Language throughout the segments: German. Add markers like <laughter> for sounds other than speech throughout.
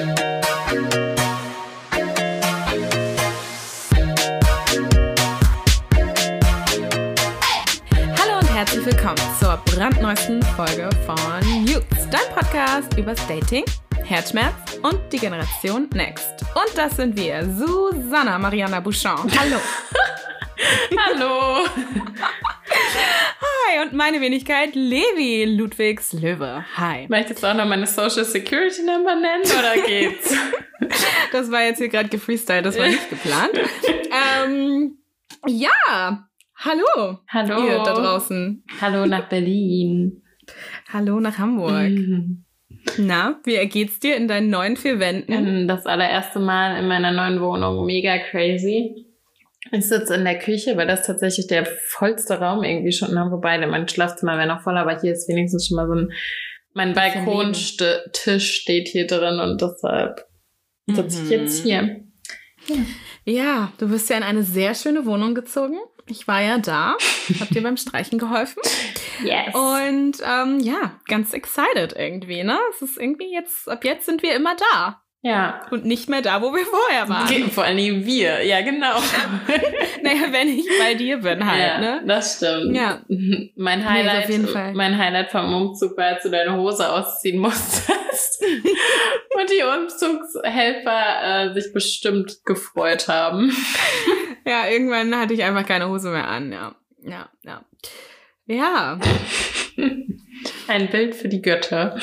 Hallo und herzlich willkommen zur brandneuesten Folge von Youths, dein Podcast übers Dating, Herzschmerz und die Generation Next. Und das sind wir, Susanna Mariana Bouchon. Hallo. <laughs> Hallo. <laughs> Hi und meine Wenigkeit Levi Ludwigs Löwe. Hi. Möchtest du auch noch meine Social Security Number nennen oder geht's? <laughs> Das war jetzt hier gerade gefreestylt, das war nicht geplant. <laughs> ähm, ja, hallo. Hallo. Ihr da draußen. Hallo nach Berlin. Hallo nach Hamburg. Mhm. Na, wie ergeht's dir in deinen neuen vier Wänden? Ähm, Das allererste Mal in meiner neuen Wohnung. Mega crazy. Ich sitze in der Küche, weil das tatsächlich der vollste Raum irgendwie schon, na, wobei mein Schlafzimmer wäre noch voll, aber hier ist wenigstens schon mal so ein, mein Balkontisch steht hier drin und deshalb sitze ich Mhm. jetzt hier. Ja, du bist ja in eine sehr schöne Wohnung gezogen. Ich war ja da, hab dir beim Streichen geholfen. <laughs> Yes. Und ähm, ja, ganz excited irgendwie, ne? Es ist irgendwie jetzt, ab jetzt sind wir immer da. Ja. Und nicht mehr da, wo wir vorher waren. Ge- Vor allem wir, ja genau. <laughs> naja, wenn ich bei dir bin halt, ja, ne? Das stimmt. Ja. <laughs> Mein Nee, Highlight, Fall. mein Highlight vom Umzug war, als du deine Hose ausziehen musstest. <laughs> und die Umzugshelfer äh, sich bestimmt gefreut haben. Ja, irgendwann hatte ich einfach keine Hose mehr an, ja. Ja, ja. Ja, Ein Bild für die Götter.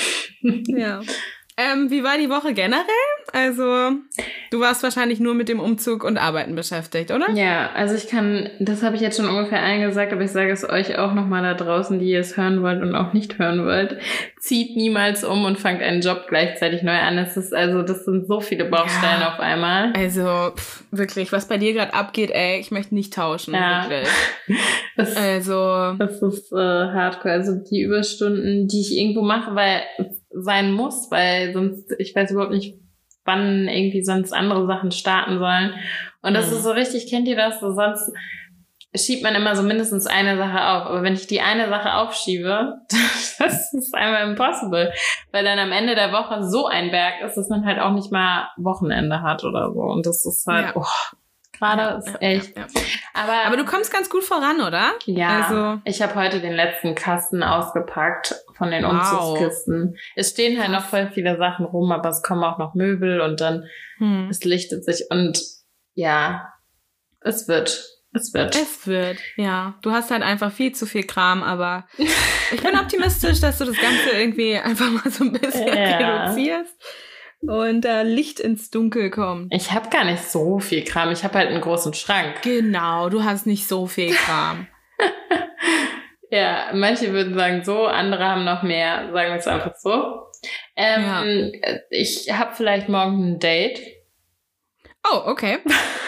ja. Ähm, wie war die Woche generell? Also, du warst wahrscheinlich nur mit dem Umzug und Arbeiten beschäftigt, oder? Ja, also ich kann, das habe ich jetzt schon ungefähr allen gesagt, aber ich sage es euch auch nochmal da draußen, die ihr es hören wollt und auch nicht hören wollt. Zieht niemals um und fangt einen Job gleichzeitig neu an. Es ist also, das sind so viele Baustellen Ja. auf einmal. Also, pff, wirklich, was bei dir gerade abgeht, ey, ich möchte nicht tauschen. Ja. Wirklich. <laughs> Das, Also, Das ist äh, hardcore. Also die Überstunden, die ich irgendwo mache, weil sein muss, weil sonst, ich weiß überhaupt nicht, wann irgendwie sonst andere Sachen starten sollen. Und das Mhm. ist so richtig, kennt ihr das? So sonst schiebt man immer so mindestens eine Sache auf. Aber wenn ich die eine Sache aufschiebe, <laughs> das ist einmal impossible. Weil dann am Ende der Woche so ein Berg ist, dass man halt auch nicht mal Wochenende hat oder so. Und das ist halt, Ja. oh, gerade ja, ist echt. Ja, ja. Aber, Aber du kommst ganz gut voran, oder? ja, Also- ich habe heute den letzten Kasten ausgepackt von den Wow. Umzugskisten. Es stehen halt noch voll viele Sachen rum, aber es kommen auch noch Möbel und dann Hm. es lichtet sich und ja, es wird. Es wird. Es wird, ja. Du hast halt einfach viel zu viel Kram, aber <laughs> ich bin optimistisch, dass du das Ganze irgendwie einfach mal so ein bisschen reduzierst und da Licht ins Dunkel kommt. Ich habe gar nicht so viel Kram. Ich habe halt einen großen Schrank. Genau, du hast nicht so viel Kram. <laughs> Ja, manche würden sagen so, andere haben noch mehr. Sagen wir es einfach so. Ähm, Ich habe vielleicht morgen ein Date. Oh, okay.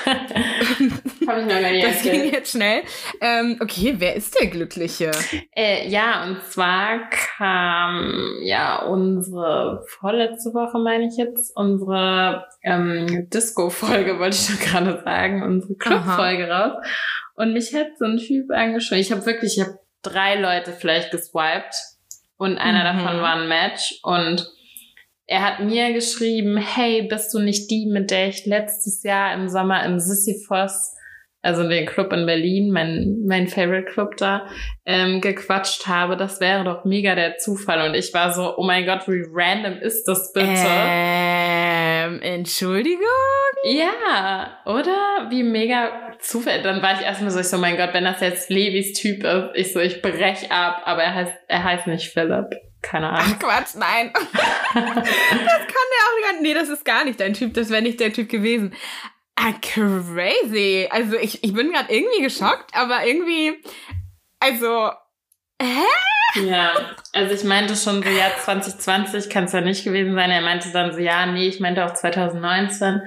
<laughs> habe ich noch gar nicht Das ging erzählt. jetzt schnell. Ähm, okay, wer ist der Glückliche? Äh, ja, und zwar kam ja unsere vorletzte Woche, meine ich jetzt, unsere ähm, Disco-Folge, wollte ich doch <laughs> gerade sagen, unsere Club-Folge raus. Und mich hat so ein Typ angeschrieben. Ich habe wirklich, ich habe drei Leute vielleicht geswiped und einer Mhm. davon war ein Match und er hat mir geschrieben, hey, bist du nicht die, mit der ich letztes Jahr im Sommer im Sisyphos, also den Club in Berlin, mein, mein Favorite Club da, ähm, gequatscht habe? Das wäre doch mega der Zufall. Und ich war so, oh mein Gott, wie random ist das bitte? Ähm, Entschuldigung? Ja, oder? Wie mega Zufall. Dann war ich erstmal so, ich so, mein Gott, wenn das jetzt Levis Typ ist, ich so, ich brech ab, aber er heißt, er heißt nicht Philipp. Keine Ahnung. Ach Quatsch, nein. <laughs> das kann der auch nicht. Nee, das ist gar nicht dein Typ. Das wäre nicht der Typ gewesen. Ah, crazy. Also ich, ich bin gerade irgendwie geschockt, aber irgendwie, also, hä? Ja, also ich meinte schon so, ja, 2020 kann es ja nicht gewesen sein. Er meinte dann so, ja, nee, ich meinte auch 2019.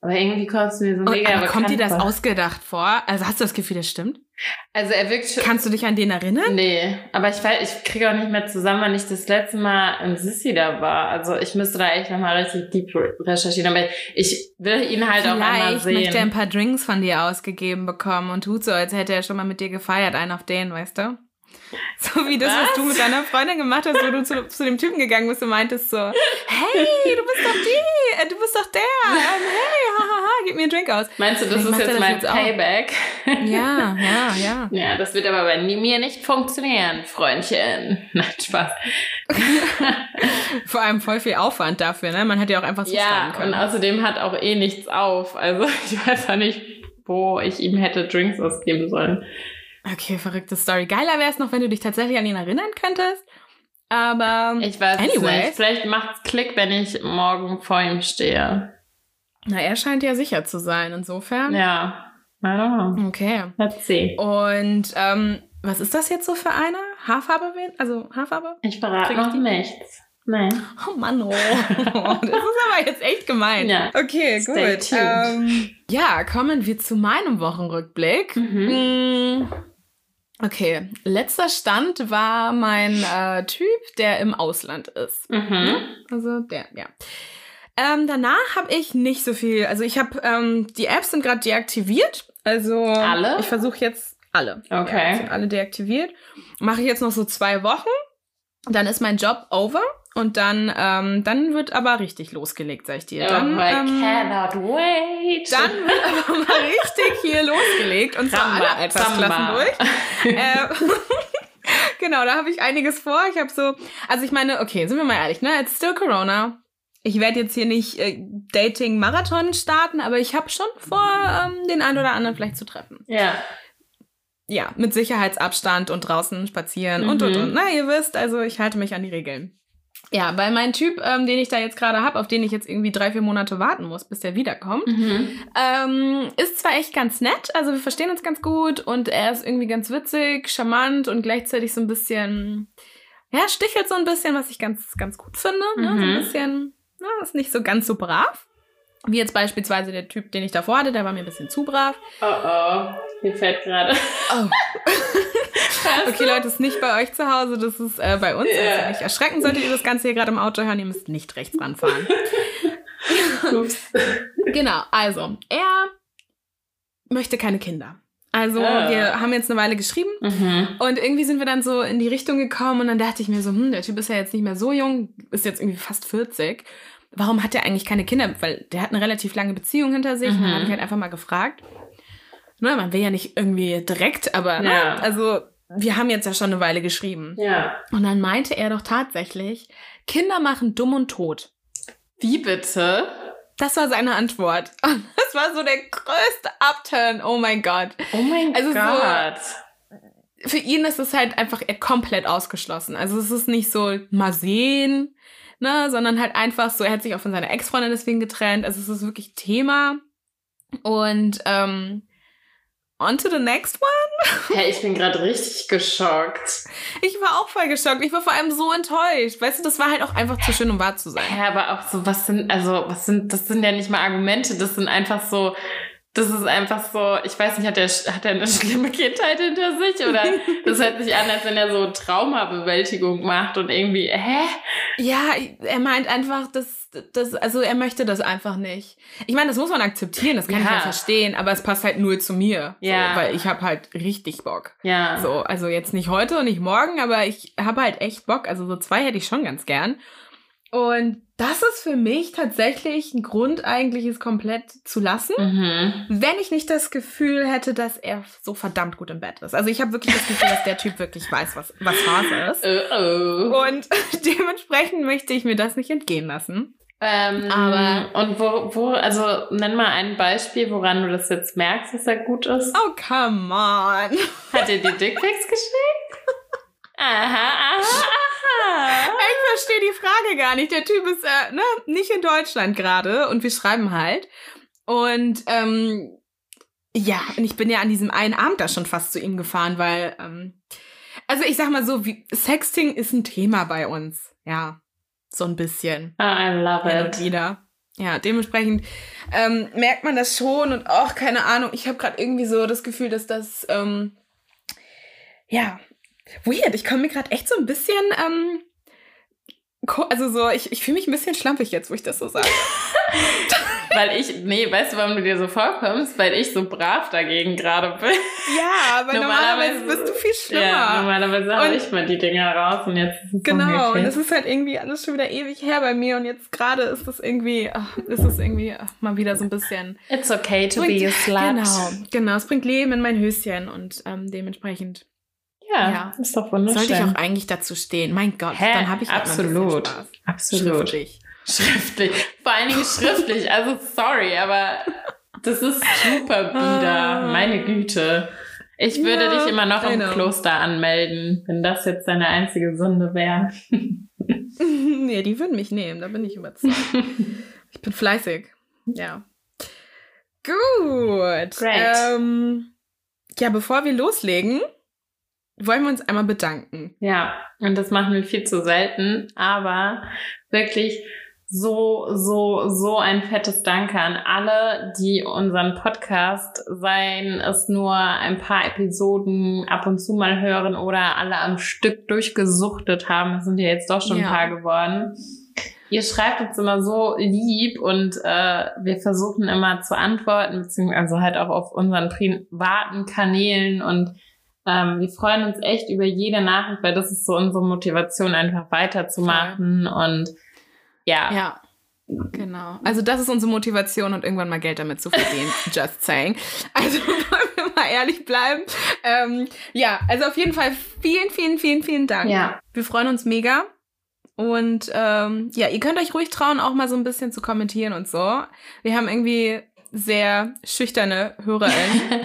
Aber irgendwie kommt es mir so Und, mega aber kommt dir bekannt das vor. ausgedacht vor? Also hast du das Gefühl, das stimmt? Also er wirkt schon... Kannst du dich an den erinnern? Nee, aber ich ich kriege auch nicht mehr zusammen, wann ich das letzte Mal im Sissi da war. Also ich müsste da echt nochmal richtig deep recherchieren. Aber ich will ihn halt auch einmal Vielleicht sehen. möchte er ein paar Drinks von dir ausgegeben bekommen und tut so, als hätte er schon mal mit dir gefeiert, einen auf den, weißt du? <laughs> So wie das, was, Was? du mit deiner Freundin gemacht hast, wo du zu, zu dem Typen gegangen bist und meintest so, hey, du bist doch die. einen Drink aus. Meinst du, das ist jetzt das mein jetzt. Payback? <laughs> Ja, ja, ja. Ja, das wird aber bei mir nicht funktionieren, Freundchen. <laughs> Nein, Spaß. Vor allem voll viel Aufwand dafür, ne? Man hätte ja auch einfach zuschreiben Ja, und können. außerdem hat auch eh nichts auf. Also ich weiß auch nicht, wo ich ihm hätte Drinks ausgeben sollen. Okay, verrückte Story. Geiler wäre es noch, wenn du dich tatsächlich an ihn erinnern könntest. Aber Ich weiß es Anyways. nicht. Vielleicht macht's Klick, wenn ich morgen vor ihm stehe. na, er scheint ja sicher zu sein, insofern. Ja. I don't know. Okay. Let's see. Und ähm, was ist das jetzt so für eine? Haarfarbe? Also Haarfarbe? Ich verrate noch die? nichts. Nein. Oh Mann, oh. <laughs> das ist aber jetzt echt gemein. Ja. Okay, Stay gut. tuned. Ähm, ja, kommen wir zu meinem Wochenrückblick. Mhm. Okay, letzter Stand war mein äh, Typ, der im Ausland ist. Mhm. Also der, ja. Ähm, danach habe ich nicht so viel. Also ich habe ähm, die Apps sind gerade deaktiviert. Also Alle? Ich versuche jetzt alle. Okay. Ja, sind alle deaktiviert. Mache ich jetzt noch so zwei Wochen. Dann ist mein Job over und dann ähm, dann wird aber richtig losgelegt, sag ich dir. Dann, oh, I ähm, cannot wait. dann wird aber mal richtig hier losgelegt und zwar alle Altersklassen durch. äh, <laughs> genau, da habe ich einiges vor. Ich habe so, also ich meine, okay, sind wir mal ehrlich, ne? It's still Corona. Ich werde jetzt hier nicht äh, Dating-Marathon starten, aber ich habe schon vor, ähm, den einen oder anderen vielleicht zu treffen. Ja. Ja, mit Sicherheitsabstand und draußen spazieren und und Mhm. und. Na, ihr wisst, also ich halte mich an die Regeln. Ja, bei meinem Typ, ähm, den ich da jetzt gerade habe, auf den ich jetzt irgendwie drei, vier Monate warten muss, bis der wiederkommt, Mhm. ähm, ist zwar echt ganz nett, also wir verstehen uns ganz gut und er ist irgendwie ganz witzig, charmant und gleichzeitig so ein bisschen, ja, stichelt so ein bisschen, was ich ganz, ganz gut finde. Ne? So ein Mhm. bisschen, na, ist nicht so ganz so brav. Wie jetzt beispielsweise der Typ, den ich davor hatte, der war mir ein bisschen zu brav. Oh oh. Hier fällt gerade. Oh. <laughs> Okay, Leute, ist nicht bei euch zu Hause, das ist äh, bei uns. Ja. Also nicht erschrecken solltet ihr das Ganze hier gerade im Auto hören, ihr müsst nicht rechts ranfahren. <laughs> Genau, also, er möchte keine Kinder. Also, Ah. wir haben jetzt eine Weile geschrieben Mhm. und irgendwie sind wir dann so in die Richtung gekommen und dann dachte ich mir so, hm, der Typ ist ja jetzt nicht mehr so jung, ist jetzt irgendwie fast 40. Warum hat er eigentlich keine Kinder? Weil der hat eine relativ lange Beziehung hinter sich. Und dann Mhm. habe ich halt einfach mal gefragt. Ne, man will ja nicht irgendwie direkt, aber ne, Ja. also wir haben jetzt ja schon eine Weile geschrieben. Ja. Und dann meinte er doch tatsächlich, Kinder machen dumm und tot. Wie bitte? Das war seine Antwort. <laughs> Und das war so der größte Upturn. Oh mein Gott. Oh mein Also so- Gott. Für ihn ist es halt einfach komplett ausgeschlossen. Also es ist nicht so mal sehen, ne, sondern halt einfach so, er hat sich auch von seiner Ex-Freundin deswegen getrennt. Also es ist wirklich Thema. Und ähm, on to the next one. <laughs> Hey, ich bin gerade richtig geschockt. Ich war auch voll geschockt. Ich war vor allem so enttäuscht. Weißt du, das war halt auch einfach zu schön, um wahr zu sein. Ja, aber auch so, was sind, also, was sind, das sind ja nicht mal Argumente, das sind einfach so, das ist einfach so, ich weiß nicht, hat er, hat eine <laughs> schlimme Kindheit hinter sich oder <laughs> das hört sich an, als wenn er so Traumabewältigung macht und irgendwie, hä? Ja, er meint einfach, dass das, also er möchte das einfach nicht. Ich meine, das muss man akzeptieren, das kann ich Ja. ja verstehen, aber es passt halt null zu mir. Ja. So, weil ich habe halt richtig Bock. Ja. So, also jetzt nicht heute und nicht morgen, aber ich habe halt echt Bock. Also so zwei hätte ich schon ganz gern. Und das ist für mich tatsächlich ein Grund, eigentlich es komplett zu lassen, Mhm. wenn ich nicht das Gefühl hätte, dass er so verdammt gut im Bett ist. Also ich habe wirklich das Gefühl, dass der Typ wirklich weiß, was, was Phase ist. Oh, oh. Und <laughs> dementsprechend möchte ich mir das nicht entgehen lassen. Ähm, Aber- und wo, wo, also nenn mal ein Beispiel, woran du das jetzt merkst, dass er gut ist. Oh, come on. Hat er die Dickpics geschickt? Aha, aha, aha. Ich verstehe die Frage gar nicht. Der Typ ist äh, ne, nicht in Deutschland gerade und wir schreiben halt. Und ähm, ja, und ich bin ja an diesem einen Abend da schon fast zu ihm gefahren, weil, ähm, also ich sag mal so, wie, Sexting ist ein Thema bei uns. Ja, so ein bisschen. Ah, I love Hin it. wieder. Ja, dementsprechend ähm, merkt man das schon und auch keine Ahnung. Ich habe gerade irgendwie so das Gefühl, dass das ähm, ja weird. Ich komme mir gerade echt so ein bisschen ähm, also so ich, ich fühle mich ein bisschen schlampig jetzt, wo ich das so sage. <laughs> weil ich, nee, weißt du, warum du dir so vorkommst? Weil ich so brav dagegen gerade bin. Ja, aber normalerweise, normalerweise bist du viel schlimmer. Ja, normalerweise habe ich mal die Dinger raus und jetzt ist es Genau, und es ist halt irgendwie alles schon wieder ewig her bei mir und jetzt gerade ist es irgendwie, ach, ist es irgendwie ach, mal wieder so ein bisschen. It's okay to bringt, be a slut. Genau, genau, es bringt Leben in mein Höschen und ähm, dementsprechend. Ja, ja, ist doch wunderschön. Sollte ich auch eigentlich dazu stehen. Mein Gott, Hä? dann habe ich absolut, absolut. Schriftlich. Schriftlich. Vor allen Dingen schriftlich. Also sorry, aber das ist super bieder. Meine Güte. Ich würde ja, dich immer noch im Kloster anmelden, wenn das jetzt deine einzige Sünde wäre. <laughs> nee, die würden mich nehmen, da bin ich überzeugt. <laughs> ich bin fleißig. Ja. Gut. Great. Ähm, ja, bevor wir loslegen, wollen wir uns einmal bedanken. Ja, und das machen wir viel zu selten, aber wirklich so, so, so ein fettes Danke an alle, die unseren Podcast, seien es nur ein paar Episoden ab und zu mal hören oder alle am Stück durchgesuchtet haben. Das sind ja jetzt doch schon ja. ein paar geworden. Ihr schreibt uns immer so lieb und äh, wir versuchen immer zu antworten, beziehungsweise halt auch auf unseren privaten Kanälen und ähm, wir freuen uns echt über jede Nachricht, weil das ist so unsere Motivation, einfach weiterzumachen und ja. Ja. Genau. Also das ist unsere Motivation und irgendwann mal Geld damit zu verdienen. <laughs> Just saying. Also <laughs> wollen wir mal ehrlich bleiben. Ähm, ja, also auf jeden Fall vielen, vielen, vielen, vielen Dank. Ja. Wir freuen uns mega. Und ähm, ja, ihr könnt euch ruhig trauen, auch mal so ein bisschen zu kommentieren und so. Wir haben irgendwie sehr schüchterne <laughs> HörerInnen.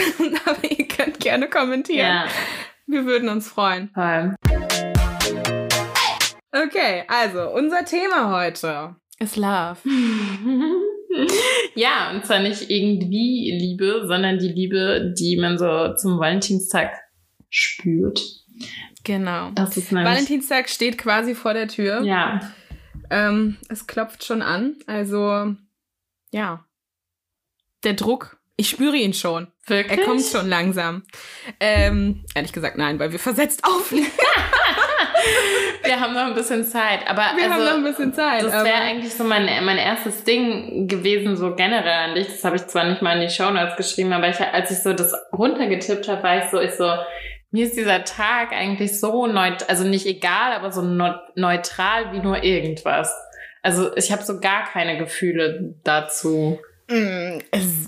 <laughs> Aber ihr könnt gerne kommentieren. Ja. Wir würden uns freuen. Voll. Okay, also unser Thema heute ist Love. <laughs> ja, und zwar nicht irgendwie Liebe, sondern die Liebe, die man so zum Valentinstag spürt. Genau. Das ist Valentinstag steht quasi vor der Tür. Ja. Ähm, es klopft schon an. Also, ja. Der Druck, ich spüre ihn schon. Wirklich? Er kommt schon langsam. Ähm, ehrlich gesagt, nein, weil wir versetzt aufnehmen. <laughs> <laughs> wir haben noch ein bisschen Zeit. Aber wir also, haben noch ein bisschen Zeit. Das wäre eigentlich so mein, mein erstes Ding gewesen, so generell an dich. Das habe ich zwar nicht mal in die Show Notes geschrieben, aber ich, als ich so das runtergetippt habe, war ich so, ich so, mir ist dieser Tag eigentlich so neutral, also nicht egal, aber so neutral wie nur irgendwas. Also ich habe so gar keine Gefühle dazu. Mm,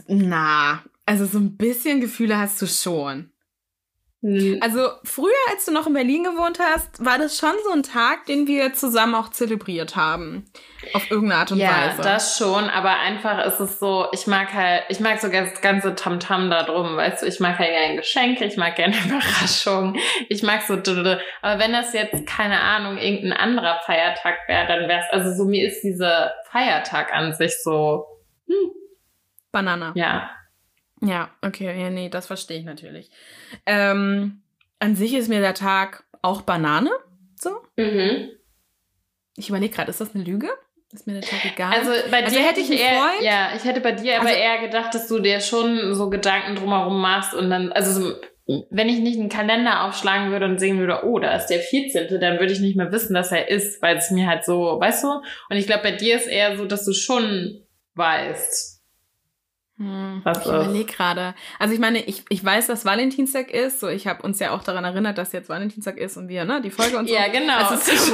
na, also so ein bisschen Gefühle hast du schon. Hm. Also früher, als du noch in Berlin gewohnt hast, war das schon so ein Tag, den wir zusammen auch zelebriert haben. Auf irgendeine Art und ja, Weise. Ja, das schon, aber einfach ist es so, ich mag halt, ich mag so das ganze Tamtam da drum, weißt du, ich mag halt gerne Geschenke, ich mag gerne <laughs> Überraschungen, ich mag so, aber wenn das jetzt, keine Ahnung, irgendein anderer Feiertag wäre, dann wäre es, also so mir ist dieser Feiertag an sich so, hm. Banana. Ja, ja, okay, ja, nee, das verstehe ich natürlich. Ähm, an sich ist mir der Tag auch Banane, so. Mhm. Ich überlege gerade, ist das eine Lüge? Ist mir der Tag egal? Also bei also dir hätte ich eher, Freund? ja, ich hätte bei dir aber also, eher gedacht, dass du dir schon so Gedanken drumherum machst und dann, also so, wenn ich nicht einen Kalender aufschlagen würde und sehen würde, oh, da ist der 14., dann würde ich nicht mehr wissen, dass er ist, weil es mir halt so, weißt du? Und ich glaube, bei dir ist eher so, dass du schon weißt. Hm, Was ich überlege gerade. Also ich meine, ich, ich weiß, dass Valentinstag ist. So, ich habe uns ja auch daran erinnert, dass jetzt Valentinstag ist und wir, ne, die Folge und so. Ja, genau. Das ist <laughs> so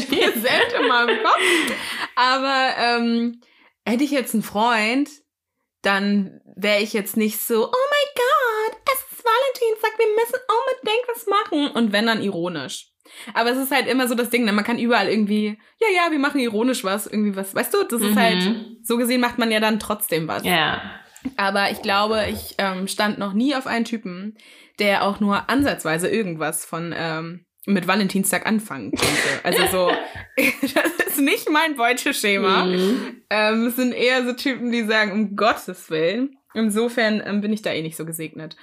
präsent <laughs> in meinem Kopf. Aber ähm, hätte ich jetzt einen Freund, dann wäre ich jetzt nicht so, oh mein Gott, es ist Valentinstag, wir müssen unbedingt was machen. Und wenn, dann ironisch. Aber es ist halt immer so das Ding, ne? man kann überall irgendwie, ja, ja, wir machen ironisch was, irgendwie was, weißt du, das ist halt, mhm. so gesehen macht man ja dann trotzdem was. Ja. Aber ich glaube, ich ähm, stand noch nie auf einen Typen, der auch nur ansatzweise irgendwas von ähm, mit Valentinstag anfangen konnte. Also so, <laughs> <laughs> das ist nicht mein Beuteschema. Mhm. Ähm, es sind eher so Typen, die sagen, um Gottes Willen. Insofern ähm, bin ich da eh nicht so gesegnet.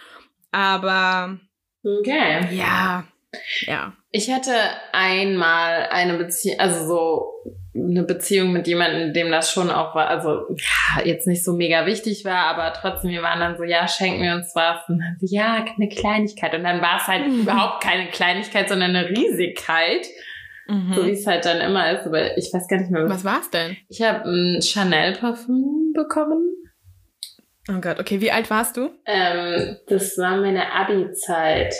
Aber okay. ja, ja. Ich hatte einmal eine Beziehung, also so eine Beziehung mit jemandem, dem das schon auch war, also ja, jetzt nicht so mega wichtig war, aber trotzdem, wir waren dann so, ja, schenken wir uns was. Und dann so, ja, eine Kleinigkeit. Und dann war es halt mhm. überhaupt keine Kleinigkeit, sondern eine Riesigkeit. Mhm. So wie es halt dann immer ist. Aber ich weiß gar nicht mehr, was. Was war's denn? Ich habe ein Chanel-Parfüm bekommen. Oh Gott, okay, wie alt warst du? Ähm, das war meine Abi-Zeit.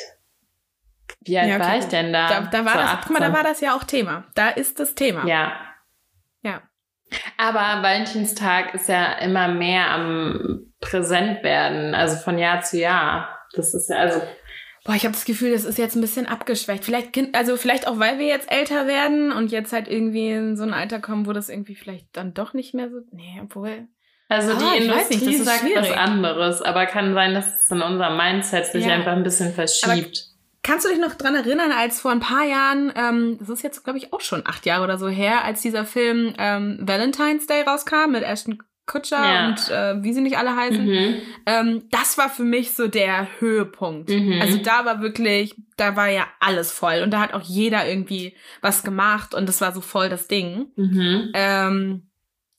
Wie alt Ja, okay, war ich denn da? Da, da war das, guck mal, da 18. war das ja auch Thema. Da ist das Thema. Ja. Ja. Aber Valentinstag ist ja immer mehr am präsent werden, also von Jahr zu Jahr. Das ist ja also Boah, ich habe das Gefühl, das ist jetzt ein bisschen abgeschwächt. Vielleicht, also vielleicht auch, weil wir jetzt älter werden und jetzt halt irgendwie in so ein Alter kommen, wo das irgendwie vielleicht dann doch nicht mehr so. Nee, obwohl. Also Ah, die nicht, Industrie ist sagt was schwierig. anderes, aber kann sein, dass es in unserem Mindset sich Ja. einfach ein bisschen verschiebt. Kannst du dich noch dran erinnern, als vor ein paar Jahren, ähm, das ist jetzt, glaube ich, auch schon acht Jahre oder so her, als dieser Film ähm, Valentine's Day rauskam mit Ashton Kutcher Ja. und äh, wie sie nicht alle heißen. Mhm. Ähm, das war für mich so der Höhepunkt. Mhm. Also da war wirklich, da war ja alles voll und da hat auch jeder irgendwie was gemacht und das war so voll das Ding. Mhm. Ähm,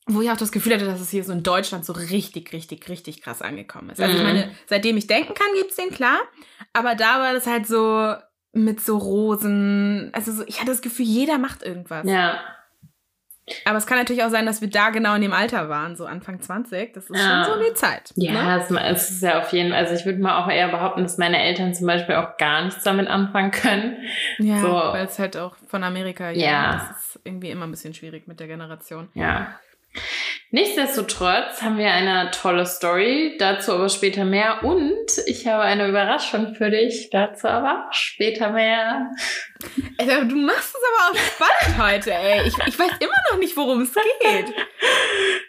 wo ich auch das Gefühl hatte, dass es hier so in Deutschland so richtig, richtig, richtig krass angekommen ist. Also ich Mhm. meine, seitdem ich denken kann, gibt's den, klar. Aber da war das halt so mit so Rosen. Also so, ich hatte das Gefühl, jeder macht irgendwas. Ja. Aber es kann natürlich auch sein, dass wir da genau in dem Alter waren, so Anfang 20. Das ist Ja. schon so die Zeit. Ja, Ne? es, es ist ja auf jeden Fall, also ich würde mal auch eher behaupten, dass meine Eltern zum Beispiel auch gar nichts damit anfangen können. Ja, So. weil es halt auch von Amerika, ja, Ja. das ist irgendwie immer ein bisschen schwierig mit der Generation. Ja. Nichtsdestotrotz haben wir eine tolle Story, dazu aber später mehr. Und ich habe eine Überraschung für dich, dazu aber später mehr. Also, du machst es aber auch spannend heute, ey. Ich, ich weiß immer noch nicht, worum es geht. <laughs>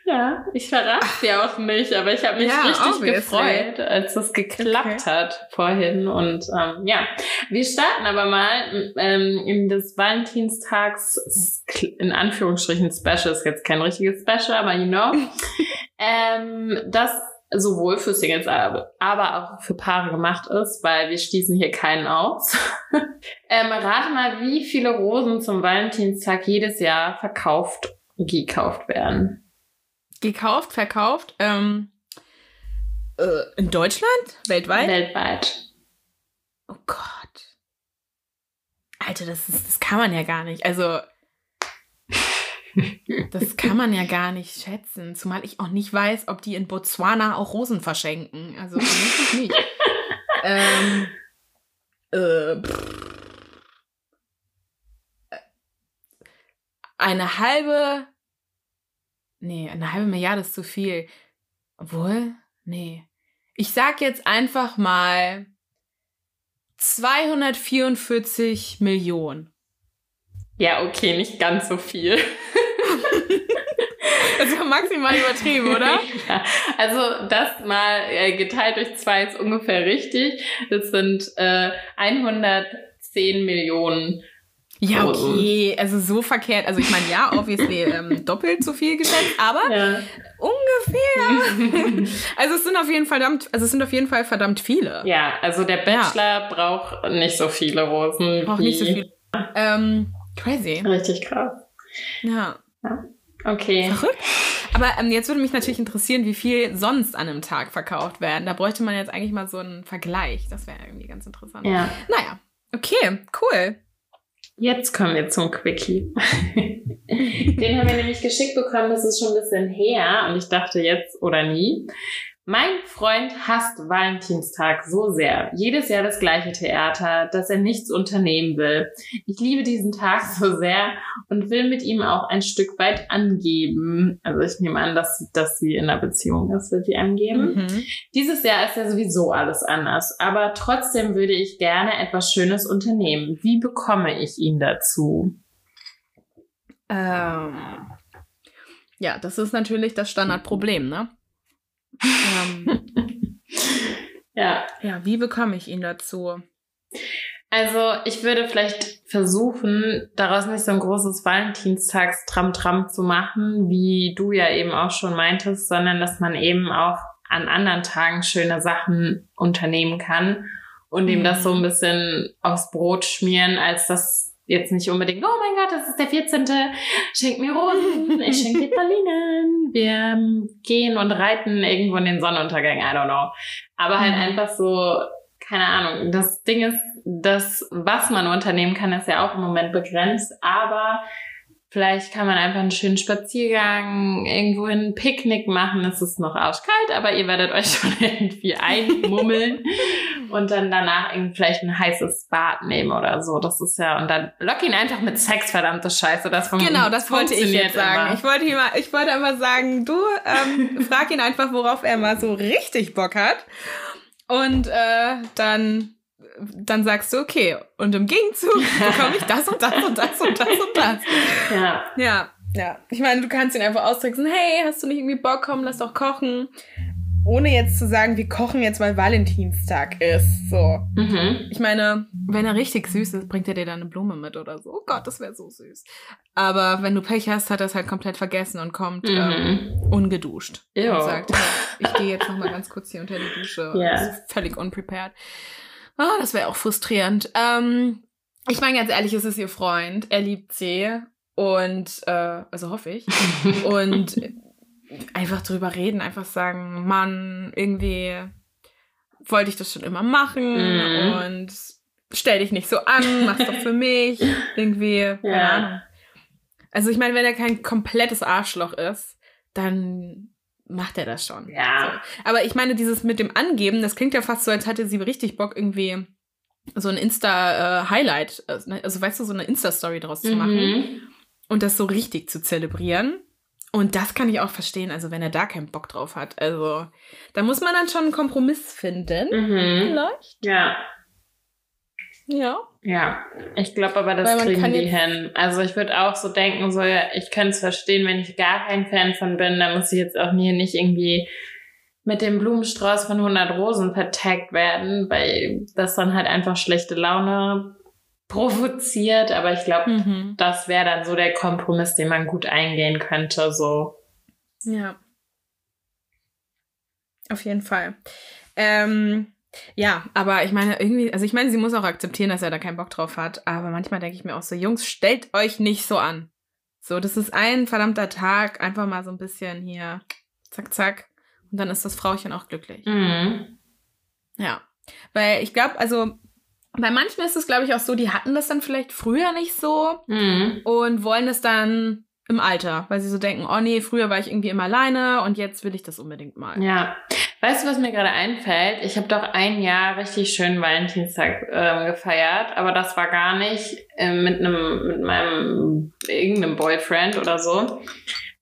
Ja, ich verrate dir auch nicht, aber ich habe mich Ja, richtig gefreut, als es geklappt Okay. hat vorhin. Und ähm, ja, wir starten aber mal ähm, in das Valentinstags, in Anführungsstrichen Special, ist jetzt kein richtiges Special, aber you know, <laughs> ähm, das sowohl für Singles, aber auch für Paare gemacht ist, weil wir schließen hier keinen aus. <laughs> ähm, rate mal, wie viele Rosen zum Valentinstag jedes Jahr verkauft, gekauft werden. Gekauft, verkauft. Ähm, äh, in Deutschland? Weltweit? Weltweit. Oh Gott. Alter, das, ist, das kann man ja gar nicht. Also, das kann man ja gar nicht schätzen. Zumal ich auch nicht weiß, ob die in Botswana auch Rosen verschenken. Also, vermutlich nicht. <laughs> ähm, äh, eine halbe. Nee, eine halbe Milliarde ist zu viel. Obwohl, nee. Ich sag jetzt einfach mal 244 Millionen. Ja, okay, nicht ganz so viel. <laughs> Das ist ja maximal übertrieben, oder? <laughs> ja, also das mal äh, geteilt durch zwei ist ungefähr richtig. Das sind äh, 110 Millionen. Ja, okay. Also so verkehrt. Also ich meine, ja, obviously <laughs> ähm, doppelt so viel geschätzt, aber Ja. ungefähr. Also es sind auf jeden Fall verdammt, also es sind auf jeden Fall verdammt viele. ja, also der Bachelor braucht nicht so viele Rosen. Auch wie- nicht so viele. Ähm, crazy. Richtig krass. Ja. Okay. Verrückt. Aber ähm, jetzt würde mich natürlich interessieren, wie viel sonst an einem Tag verkauft werden. Da bräuchte man jetzt eigentlich mal so einen Vergleich. Das wäre irgendwie ganz interessant. Ja. Naja, okay, cool. Jetzt kommen wir zum Quickie. Den haben wir nämlich geschickt bekommen, das ist schon ein bisschen her und ich dachte jetzt oder nie. Mein Freund hasst Valentinstag so sehr. Jedes Jahr das gleiche Theater, dass er nichts unternehmen will. Ich liebe diesen Tag <laughs> so sehr und will mit ihm auch ein Stück weit angeben. Also ich nehme an, dass, dass sie in einer Beziehung ist, wird sie angeben. Mhm. Dieses Jahr ist ja sowieso alles anders, aber trotzdem würde ich gerne etwas Schönes unternehmen. Wie bekomme ich ihn dazu? Ähm, ja, das ist natürlich das Standardproblem, ne? Ähm, <laughs> Ja, ja, wie bekomme ich ihn dazu? also ich würde vielleicht versuchen, daraus nicht so ein großes Valentinstags-Tram-Tram zu machen, wie du ja eben auch schon meintest, sondern dass man eben auch an anderen Tagen schöne Sachen unternehmen kann und ihm das so ein bisschen aufs Brot schmieren, als das jetzt nicht unbedingt, oh mein Gott, das ist der 14. Schenk mir Rosen, ich schenke dir Pralinen. Wir ähm, gehen und reiten irgendwo in den Sonnenuntergang, I don't know. Aber halt Mhm. einfach so, keine Ahnung. Das Ding ist, das, was man unternehmen kann, ist ja auch im Moment begrenzt, aber Vielleicht kann man einfach einen schönen Spaziergang, irgendwo ein Picknick machen. Es ist noch arschkalt, aber ihr werdet euch <laughs> schon irgendwie einmummeln und dann danach irgendwie vielleicht ein heißes Bad nehmen oder so. Das ist ja, und dann lock ihn einfach mit Sex, verdammte Scheiße. Das genau, das wollte ich jetzt sagen. Ich wollte, ihm, ich wollte einfach sagen, du ähm, <laughs> frag ihn einfach, worauf er mal so richtig Bock hat. Und äh, dann dann sagst du, okay, und im Gegenzug <laughs> bekomme ich das und das und das und das und das. Ja. Ja, ja. Ich meine, du kannst ihn einfach ausdrücken, hey, hast du nicht irgendwie Bock, komm, lass doch kochen. Ohne jetzt zu sagen, wir kochen jetzt, weil Valentinstag ist. So. Mhm. Ich meine, wenn er richtig süß ist, bringt er dir dann eine Blume mit oder so. Oh Gott, das wäre so süß. Aber wenn du Pech hast, hat er es halt komplett vergessen und kommt mhm. ähm, ungeduscht. Ja. Und sagt, hey, ich gehe jetzt noch mal ganz kurz hier unter die Dusche. <laughs> Yeah. Ist völlig unprepared. Oh, das wäre auch frustrierend. Ähm, ich meine ganz ehrlich, es ist ihr Freund. Er liebt sie. Und, äh, also hoffe ich. <laughs> und einfach drüber reden, einfach sagen, Mann, irgendwie wollte ich das schon immer machen mhm. und stell dich nicht so an, mach's doch für mich. <laughs> Irgendwie, ja. keine Ahnung. Also ich meine, wenn er kein komplettes Arschloch ist, dann macht er das schon. Ja. So. Aber ich meine, dieses mit dem Angeben, das klingt ja fast so, als hatte sie richtig Bock, irgendwie so ein Insta-Highlight, äh, also weißt du, so eine Insta-Story daraus mhm. zu machen und das so richtig zu zelebrieren. Und das kann ich auch verstehen, also wenn er da keinen Bock drauf hat. Also da muss man dann schon einen Kompromiss finden. Mhm. Vielleicht. Ja. Ja. Ja, ich glaube aber, das kriegen die hin. Also ich würde auch so denken, so ich könnte es verstehen, wenn ich gar kein Fan von bin, dann muss ich jetzt auch nie nicht irgendwie mit dem Blumenstrauß von 100 Rosen vertagt werden, weil das dann halt einfach schlechte Laune provoziert. Aber ich glaube, mhm. das wäre dann so der Kompromiss, den man gut eingehen könnte. So. Ja. Auf jeden Fall. Ähm, ja, aber ich meine, irgendwie, also ich meine, sie muss auch akzeptieren, dass er da keinen Bock drauf hat. Aber manchmal denke ich mir auch so, Jungs, stellt euch nicht so an. So, das ist ein verdammter Tag, einfach mal so ein bisschen hier, zack, zack. Und dann ist das Frauchen auch glücklich. Mhm. Ja. Weil ich glaube, also bei manchen ist es, glaube ich, auch so, die hatten das dann vielleicht früher nicht so mhm. und wollen es dann im Alter, weil sie so denken, oh nee, früher war ich irgendwie immer alleine und jetzt will ich das unbedingt mal. Ja. Weißt du, was mir gerade einfällt? Ich habe doch ein Jahr richtig schön Valentinstag äh, gefeiert, aber das war gar nicht äh, mit einem mit meinem irgendeinem Boyfriend oder so,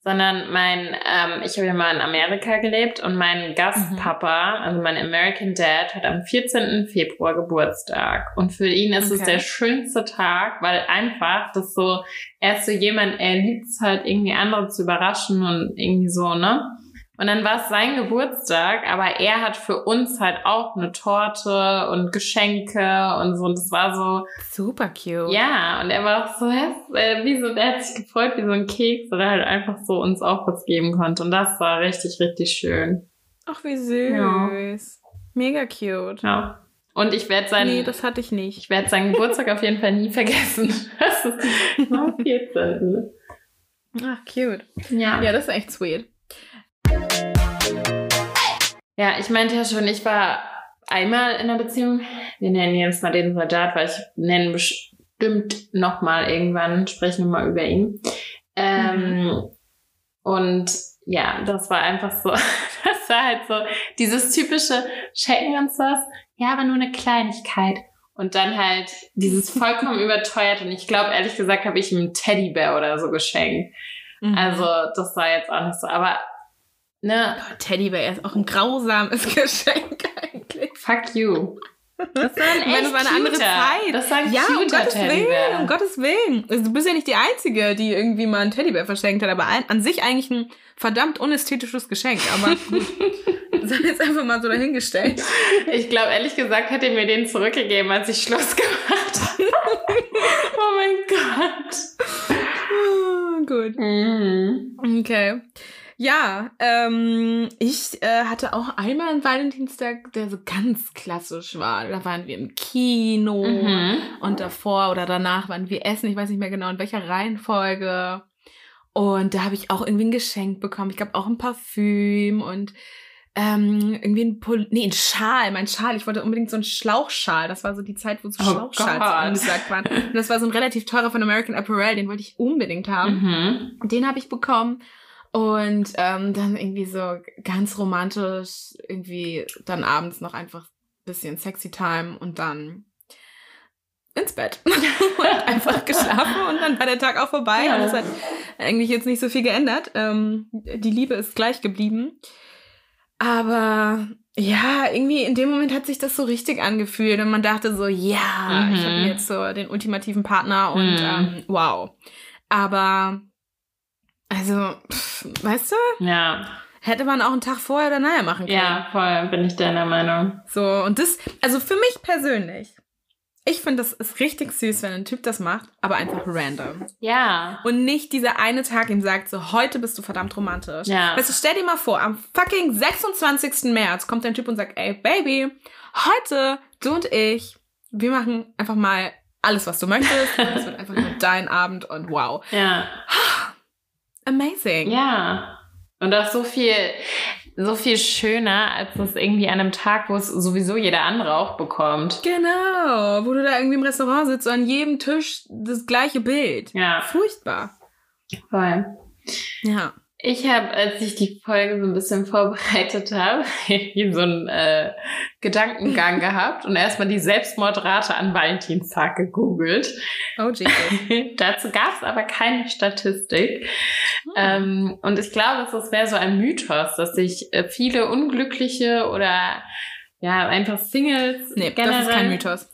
sondern mein, ähm, ich habe ja mal in Amerika gelebt und mein Gastpapa, mhm. also mein American Dad, hat am 14. Februar Geburtstag. Und für ihn ist okay. es der schönste Tag, weil einfach das so, er ist so jemand, er liebt es halt irgendwie andere zu überraschen und irgendwie so, ne? Und dann war es sein Geburtstag, aber er hat für uns halt auch eine Torte und Geschenke und so. Und das war so. Super cute. Ja, und er war auch so, äh, wie so, der hat sich gefreut wie so ein Keks, oder halt einfach so uns auch was geben konnte. Und das war richtig, richtig schön. Ach, wie süß. Ja. Mega cute. Ja. Und ich werde seinen. Nee, das hatte ich nicht. Ich werde seinen Geburtstag auf jeden Fall nie vergessen. <laughs> Das ist am 14. Ach, cute. Ja. Ja, das ist echt sweet. Ja, ich meinte ja schon, ich war einmal in einer Beziehung. Wir nennen jetzt mal den Soldat, weil ich nenne bestimmt nochmal irgendwann, sprechen wir mal über ihn. Ähm, mhm. Und ja, das war einfach so, <laughs> das war halt so dieses typische, schenken uns das? Ja, aber nur eine Kleinigkeit. Und dann halt dieses vollkommen <laughs> überteuert. Und ich glaube, ehrlich gesagt, habe ich ihm einen Teddybär oder so geschenkt. Mhm. Also, das war jetzt auch nicht so. Aber Ne? Teddybär ist auch ein grausames <laughs> Geschenk eigentlich. Fuck you. Das war, ein echt das war eine andere Zeit. Das war ein ja, um Gottes Willen, um Gottes Willen. Also, du bist ja nicht die Einzige, die irgendwie mal einen Teddybär verschenkt hat, aber an, an sich eigentlich ein verdammt unästhetisches Geschenk. Aber <laughs> gut, hat jetzt einfach mal so dahingestellt. Ich glaube, ehrlich gesagt, hat er mir den zurückgegeben, als ich Schluss <laughs> gemacht habe. oh mein Gott. Oh, gut. Mhm. Okay. Ja, ähm, ich äh, hatte auch einmal einen Valentinstag, der so ganz klassisch war. Da waren wir im Kino mhm. und davor oder danach waren wir essen. Ich weiß nicht mehr genau in welcher Reihenfolge. Und da habe ich auch irgendwie ein Geschenk bekommen. Ich glaube auch ein Parfüm und ähm, irgendwie ein Pol nee, ein Schal, mein Schal. Ich wollte unbedingt so einen Schlauchschal. Das war so die Zeit, wo so Oh Schlauchschals angesagt waren. <laughs> Und das war so ein relativ teurer von American Apparel, den wollte ich unbedingt haben. Mhm. Den habe ich bekommen. Und ähm, dann irgendwie so ganz romantisch, irgendwie dann abends noch einfach ein bisschen sexy time und dann ins Bett. <laughs> und einfach geschlafen und dann war der Tag auch vorbei. Ja. Und es hat eigentlich jetzt nicht so viel geändert. Ähm, die Liebe ist gleich geblieben. Aber ja, irgendwie in dem Moment hat sich das so richtig angefühlt und man dachte so, ja, ich habe Mhm. jetzt so den ultimativen Partner und Mhm. ähm, wow. Aber also, pff, weißt du, Ja, hätte man auch einen Tag vorher oder nachher machen können. ja, voll bin ich deiner Meinung. So, und das, also für mich persönlich, ich finde, das ist richtig süß, wenn ein Typ das macht, aber einfach random. Ja. Und nicht dieser eine Tag ihm sagt, so, heute bist du verdammt romantisch. Ja. Weißt du, stell dir mal vor, am fucking 26. März kommt ein Typ und sagt, ey, Baby, heute, du und ich, wir machen einfach mal alles, was du möchtest. <laughs> Es wird einfach nur dein Abend und wow. Ja. Amazing. Ja. Und auch so viel, so viel schöner, als es irgendwie an einem Tag, wo es sowieso jeder andere auch bekommt. Genau, wo du da irgendwie im Restaurant sitzt, und an jedem Tisch das gleiche Bild. Ja. Furchtbar. Voll. Ja. Ich habe, als ich die Folge so ein bisschen <laughs> vorbereitet habe, <laughs> so einen äh, Gedankengang gehabt und erstmal die Selbstmordrate an Valentinstag gegoogelt. Oh, Jesus. <laughs> Dazu gab es aber keine Statistik. Ähm, und ich glaube, es wäre so ein Mythos, dass sich äh, viele Unglückliche oder ja, einfach Singles Nee, generell das ist kein Mythos.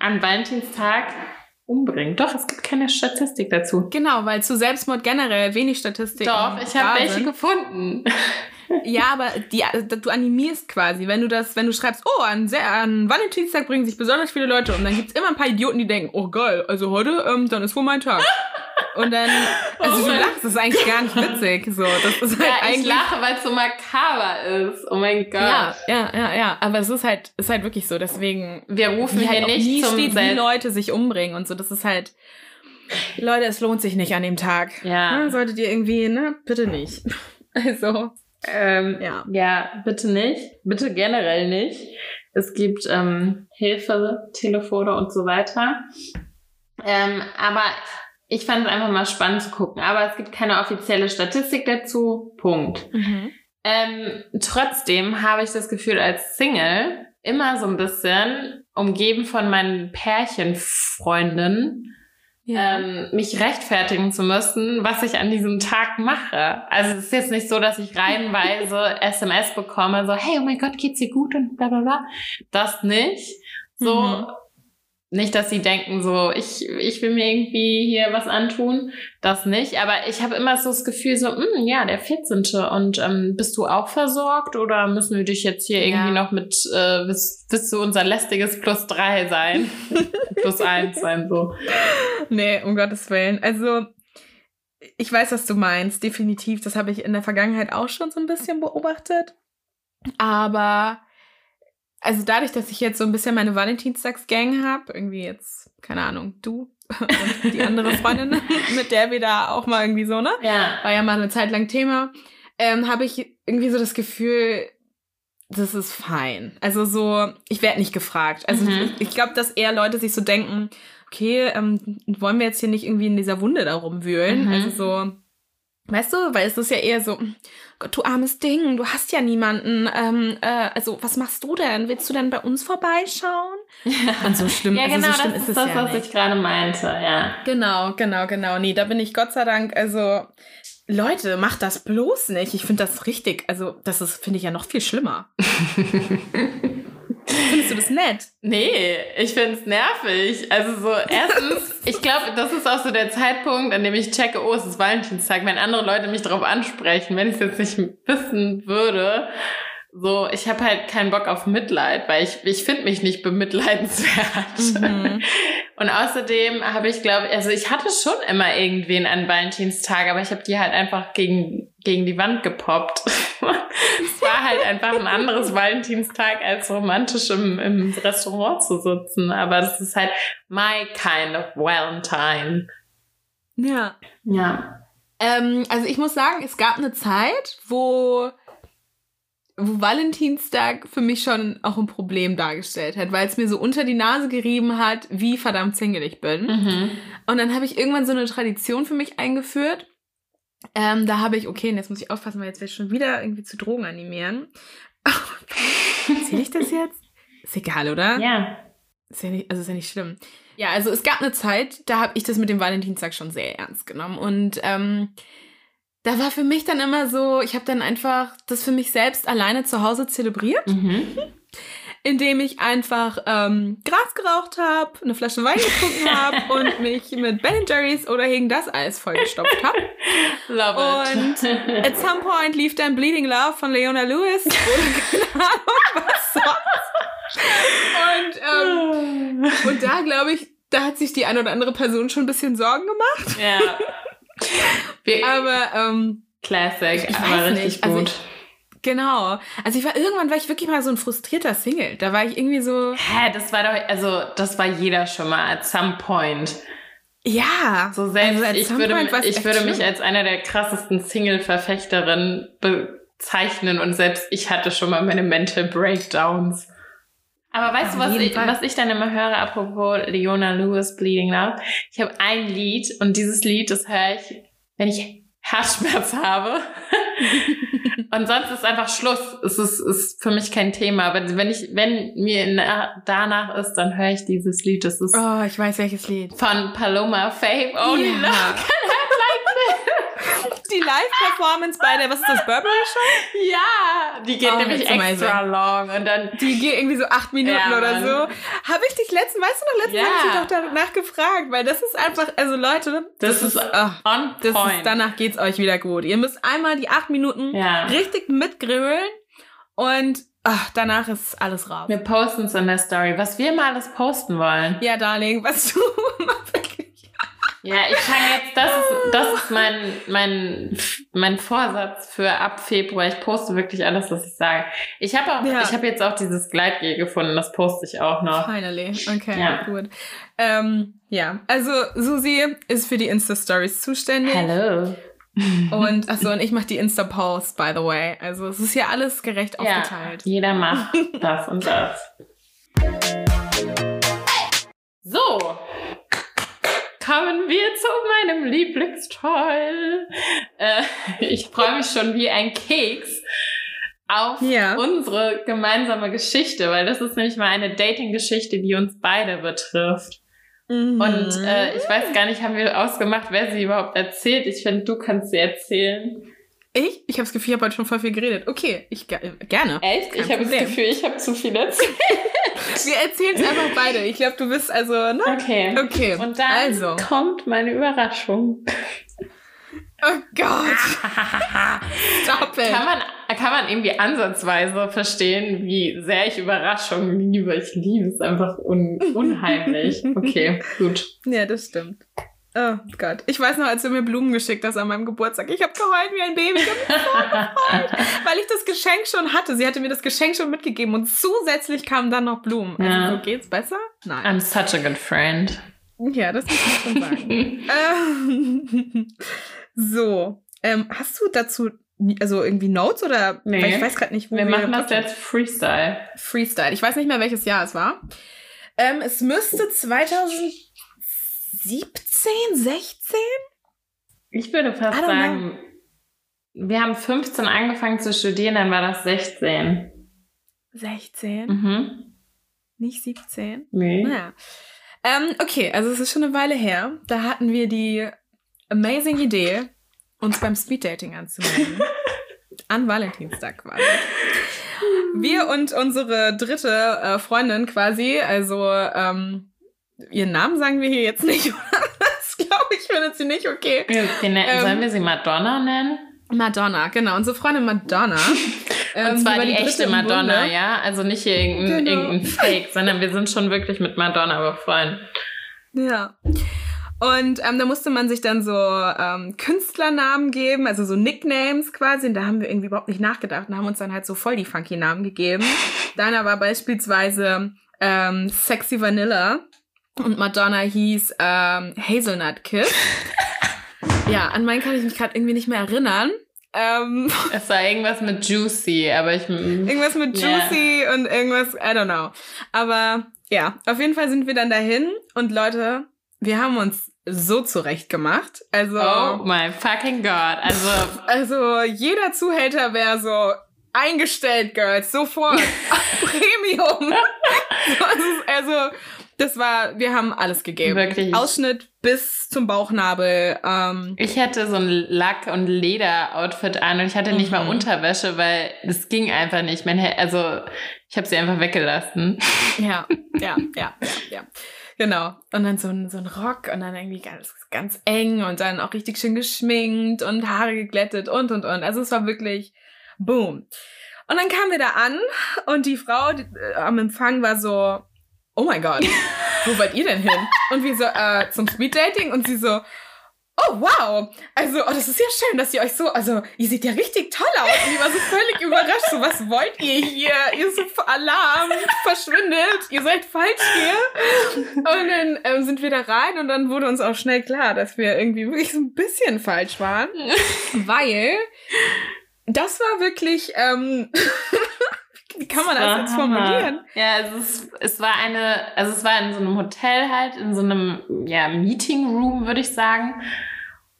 An Valentinstag umbringen. Doch, es gibt keine Statistik dazu. Genau, weil zu Selbstmord generell wenig Statistiken Doch, ich habe welche sind. gefunden. Ja, aber die, du animierst quasi, wenn du das, wenn du schreibst, oh, an, an Valentinstag bringen sich besonders viele Leute um, dann gibt's immer ein paar Idioten, die denken, oh geil, also heute, ähm, dann ist wohl mein Tag. Und dann, <laughs> also Oh du lachst, das ist eigentlich gar nicht witzig. So, das ist halt Ja, ich lache, weil es so makaber ist. Oh mein Gott. Ja, ja, ja, ja. Aber es ist halt, ist halt wirklich so. Deswegen, Wir rufen hier halt nicht nie zum steht, wie. Leute sich umbringen und so. Das ist halt, Leute, es lohnt sich nicht an dem Tag. Ja. Ne, Solltet ihr irgendwie, ne, bitte nicht. <laughs> Also, Ähm, Ja. ja, bitte nicht. Bitte generell nicht. Es gibt ähm, Hilfetelefone und so weiter. Ähm, aber ich fand es einfach mal spannend zu gucken. Aber es gibt keine offizielle Statistik dazu. Punkt. Ähm, trotzdem habe ich das Gefühl, als Single immer so ein bisschen umgeben von meinen Pärchenfreundinnen, ja. ähm, mich rechtfertigen zu müssen, was ich an diesem Tag mache. Also es ist jetzt nicht so, dass ich reihenweise <laughs> SMS bekomme, so, hey, oh mein Gott, geht's dir gut und bla bla bla. Das nicht. So, Mhm. Nicht, dass sie denken, so, ich, ich will mir irgendwie hier was antun. Das nicht. Aber ich habe immer so das Gefühl, so, "Hm, ja, der 14. Und ähm, bist du auch versorgt oder müssen wir dich jetzt hier irgendwie Ja. noch mit, äh, bist, bist du unser lästiges Plus drei sein? <laughs> Plus eins sein, so. Nee, um Gottes Willen. Also, ich weiß, was du meinst, definitiv. Das habe ich in der Vergangenheit auch schon so ein bisschen beobachtet. Aber, also dadurch, dass ich jetzt so ein bisschen meine Valentinstagsgang habe, irgendwie jetzt, keine Ahnung, du <laughs> und die andere Freundin, <laughs> mit der wir da auch mal irgendwie so, ne? Ja. War ja mal eine Zeit lang Thema, ähm, habe ich irgendwie so das Gefühl, das ist fein. Also so, ich werde nicht gefragt. Also Mhm. ich, ich glaube, dass eher Leute sich so denken, okay, ähm, wollen wir jetzt hier nicht irgendwie in dieser Wunde da rumwühlen? Mhm. Also so, weißt du, weil es ist ja eher so, Gott, du armes Ding, du hast ja niemanden. Ähm, äh, also was machst du denn? Willst du denn bei uns vorbeischauen? <laughs> Und so schlimm, Ja, also genau, so schlimm das ist ist das, ja was nicht. ich gerade meinte, ja. Genau, genau, genau. Nee, da bin ich Gott sei Dank, also Leute, macht das bloß nicht. Ich finde das richtig, also das ist, finde ich ja noch viel schlimmer. <laughs> Findest du das nett? Nee, ich find's nervig. Also so, erstens, ich glaube, das ist auch so der Zeitpunkt, an dem ich checke, oh, es ist Valentinstag, wenn andere Leute mich darauf ansprechen, wenn ich es jetzt nicht wissen würde. So, ich habe halt keinen Bock auf Mitleid, weil ich, ich finde mich nicht bemitleidenswert. Mhm. <laughs> Und außerdem habe ich, glaube also ich hatte schon immer irgendwen an Valentinstag, aber ich habe die halt einfach gegen, gegen die Wand gepoppt. Es war halt einfach ein anderes Valentinstag, als romantisch im, im Restaurant zu sitzen. Aber das ist halt my kind of Valentine. Ja. Ja. Ähm, also ich muss sagen, es gab eine Zeit, wo wo Valentinstag für mich schon auch ein Problem dargestellt hat, weil es mir so unter die Nase gerieben hat, wie verdammt single ich bin. Mhm. Und dann habe ich irgendwann so eine Tradition für mich eingeführt. Ähm, da habe ich, okay, und jetzt muss ich aufpassen, weil jetzt werde ich schon wieder irgendwie zu Drogen animieren. <laughs> Erzähle ich das jetzt? Ist egal, oder? Ja. Ist ja nicht, also ist ja nicht schlimm. Ja, also es gab eine Zeit, da habe ich das mit dem Valentinstag schon sehr ernst genommen. Und ähm, da war für mich dann immer so, ich habe dann einfach das für mich selbst alleine zu Hause zelebriert, Mhm. Indem ich einfach ähm, Gras geraucht habe, eine Flasche Wein getrunken <laughs> habe und mich mit Ben Jerry's oder Hegen das Eis vollgestopft habe. Love Und it. at some point lief dann Bleeding Love von Leona Lewis oder <laughs> keine Ahnung was sonst. Und, ähm, und da glaube ich, da hat sich die eine oder andere Person schon ein bisschen Sorgen gemacht. ja. <laughs> Wir, Aber ähm, Classic, ich aber weiß richtig nicht, also gut. Genau. Also ich war irgendwann war ich wirklich mal so ein frustrierter Single. Da war ich irgendwie so, Hä, das war doch, also das war jeder schon mal at some point. ja. So selbst, Also ich würde, ich würde mich schlimm. als einer der krassesten Single-Verfechterinnen bezeichnen und selbst ich hatte schon mal meine Mental Breakdowns. Aber weißt du, Auf was jeden ich, Fall. was ich dann immer höre, apropos Leona Lewis Bleeding Love? Ich habe ein Lied und dieses Lied, das höre ich, wenn ich Herzschmerz habe. <laughs> <laughs> und sonst ist einfach Schluss. Es ist, ist für mich kein Thema. Aber wenn ich, wenn mir na- danach ist, dann höre ich dieses Lied. Das ist Oh, ich weiß welches Lied. von Paloma Faith. Only Ja. Love can hurt like Die Live-Performance bei der, was ist das, Burberry Show? Ja, die geht Oh, nämlich extra long. Und dann, Die geht irgendwie so acht Minuten Ja, oder so. Habe ich dich letzten, weißt du noch, letztens Ja. habe ich dich doch danach gefragt, weil das ist einfach, also Leute, Das ist ach, on das point. ist, danach geht's euch wieder gut. Ihr müsst einmal die acht Minuten Ja. richtig mitgrillen und ach, danach ist alles raus. Wir posten es in der Story, was wir mal alles posten wollen. Ja, Darling, was du <laughs> wirklich. Ja, ich fange jetzt, das ist, das ist mein, mein, mein Vorsatz für ab Februar. Ich poste wirklich alles, was ich sage. Ich habe auch, Ja. ich habe jetzt auch dieses Gleitgel gefunden, das poste ich auch noch. Finally. Okay, Ja. gut. Ähm, ja, also Susi ist für die Insta-Stories zuständig. Hello. Und achso, und ich mache die Insta-Posts, by the way. Also es ist ja alles gerecht Ja, aufgeteilt. jeder macht das und das. <laughs> So. Kommen wir zu meinem Lieblingsteil. Äh, ich freue mich schon wie ein Keks auf Ja. unsere gemeinsame Geschichte, weil das ist nämlich mal eine Dating-Geschichte, die uns beide betrifft. Mhm. Und äh, ich weiß gar nicht, haben wir ausgemacht, wer sie überhaupt erzählt. Ich finde, du kannst sie erzählen. ich? Ich habe das Gefühl, ich habe heute schon voll viel geredet. Okay, ich ge gerne. Echt? Kein ich habe das. Gefühl, ich habe zu viel erzählt. <laughs> Wir erzählen es einfach beide. Ich glaube, du bist also, ne? Okay. Okay. Und dann also. kommt meine Überraschung. Oh Gott. Stop it. Kann man, kann man irgendwie ansatzweise verstehen, wie sehr ich Überraschungen liebe. Ich liebe es einfach un unheimlich. <laughs> Okay, gut. Ja, das stimmt. Oh Gott. Ich weiß noch, als du mir Blumen geschickt hast an meinem Geburtstag. Ich habe geheult wie ein Baby. Ich hab mich so gefreut, <laughs> weil ich das Geschenk schon hatte. Sie hatte mir das Geschenk schon mitgegeben und zusätzlich kamen dann noch Blumen. Also Ja. so geht's besser? Nein. I'm such a good friend. Ja, das muss man schon sagen. <laughs> ähm, <laughs> so. Ähm, hast du dazu also irgendwie Notes oder Nee. ich weiß gerade nicht, wo Wir wir, machen das jetzt Freestyle. Freestyle. Ich weiß nicht mehr, welches Jahr es war. Ähm, es müsste 2017, 16? Ich würde fast sagen, wir haben 15 angefangen zu studieren, dann war das 16. 16? Mhm. Nicht 17? Nee. Naja. Ähm, okay, also es ist schon eine Weile her. Da hatten wir die amazing Idee, uns beim Speeddating anzumelden. <laughs> An Valentinstag quasi. Wir und unsere dritte äh, Freundin quasi, also ähm, ihren Namen sagen wir hier jetzt nicht. <laughs> das glaube ich, findet sie nicht okay. Nennen, Ähm, sollen wir sie Madonna nennen? Madonna, genau, unsere Freundin Madonna. <laughs> Ähm, Und zwar war die, dritte echte Madonna, Bunde. ja? Also nicht hier irgendein, Genau. irgendein Fake, sondern wir sind schon wirklich mit Madonna befreundet. Ja. Und ähm, da musste man sich dann so ähm, Künstlernamen geben, also so Nicknames quasi. Und da haben wir irgendwie überhaupt nicht nachgedacht und haben uns dann halt so voll die funky Namen gegeben. Deiner war beispielsweise ähm, Sexy Vanilla und Madonna hieß ähm, Hazelnut Kiss. <laughs> ja, an meinen kann ich mich gerade irgendwie nicht mehr erinnern. Ähm, es war irgendwas mit Juicy, aber ich. Irgendwas mit Juicy yeah. und irgendwas, I don't know. Aber ja, auf jeden Fall sind wir dann dahin und Leute, wir haben uns so zurecht gemacht. Also. Oh my fucking God. Also. <laughs> Also jeder Zuhälter wäre so eingestellt, Girls, sofort. <laughs> Premium. also, das war, wir haben alles gegeben. Wirklich. Ausschnitt bis zum Bauchnabel. Ähm. Ich hatte so ein Lack- und Leder-Outfit an und ich hatte nicht mhm. mal Unterwäsche, weil es ging einfach nicht. Mein, also ich habe sie einfach weggelassen. Ja, <laughs> ja, ja, ja, ja. Genau. Und dann so ein, so ein Rock und dann irgendwie ganz, ganz eng und dann auch richtig schön geschminkt und Haare geglättet und, und, und. Also es war wirklich boom. Und dann kamen wir da an und die Frau die, äh, am Empfang war so, oh mein Gott, wo wollt ihr denn hin? Und wir so, äh, zum Speeddating und sie so, oh wow, also oh, das ist ja schön, dass ihr euch so, also ihr seht ja richtig toll aus. Und die war so völlig überrascht, so was wollt ihr hier? Ihr so Alarm, verschwindet, ihr seid falsch hier. Und dann ähm, sind wir da rein und dann wurde uns auch schnell klar, dass wir irgendwie wirklich so ein bisschen falsch waren, <laughs> weil das war wirklich, ähm, wie kann man das, jetzt formulieren? Ja, es, ist, es war eine, also es war in so einem Hotel halt, in so einem, ja, Meeting Room, würde ich sagen.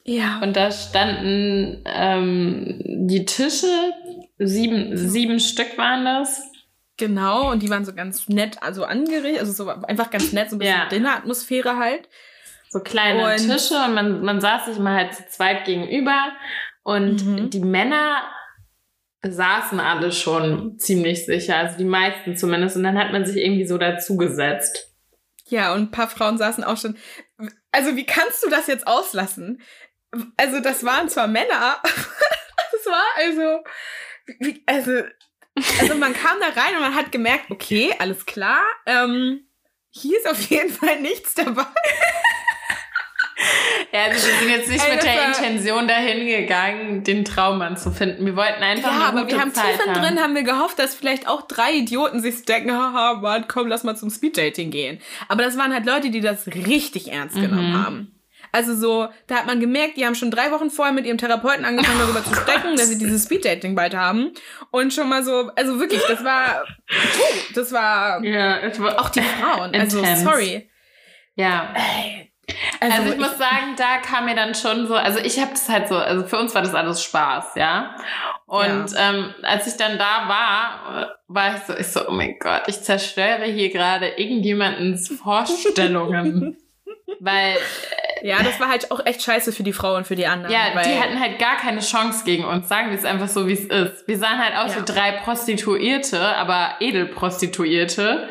Ja. Und da standen ähm, die Tische, sieben, sieben Stück waren das. Genau, und die waren so ganz nett, also angerichtet, also so einfach ganz nett, so ein bisschen ja. Dinneratmosphäre halt. So kleine und Tische und man, man saß sich mal halt zu zweit gegenüber. Und mhm. die Männer saßen alle schon ziemlich sicher, also die meisten zumindest. Und dann hat man sich irgendwie so dazugesetzt. Ja, und ein paar Frauen saßen auch schon. Also, wie kannst du das jetzt auslassen? Also, das waren zwar Männer, <laughs> das war also, also, also man kam da rein und man hat gemerkt, okay, alles klar, ähm, hier ist auf jeden Fall nichts dabei. <laughs> Ja, also wir sind jetzt nicht Ey, mit der Intention dahin gegangen, den Traummann zu finden. Wir wollten einfach ja, eine aber wir haben Zeit tief drin haben wir gehofft, dass vielleicht auch drei Idioten sich denken, haha, Mann, komm, lass mal zum Speeddating gehen. Aber das waren halt Leute, die das richtig ernst genommen mhm. haben. Also so, da hat man gemerkt, die haben schon drei Wochen vorher mit ihrem Therapeuten angefangen, darüber zu sprechen, dass sie dieses Speeddating bald haben. Und schon mal so, also wirklich, das war, das war, ja, es war auch die Frauen. Also sorry. Ja. Ey, also, also ich, ich, muss sagen, da kam mir dann schon so, also ich habe das halt so, also für uns war das alles Spaß, ja. Und ja. Ähm, als ich dann da war, war ich so, ich so, oh mein Gott, ich zerstöre hier gerade irgendjemandens <laughs> Vorstellungen. weil äh, ja, das war halt auch echt scheiße für die Frau und für die anderen. Ja, die hatten halt gar keine Chance gegen uns. Sagen wir es einfach so, wie es ist. Wir sahen halt aus ja. wie drei Prostituierte, aber Edelprostituierte.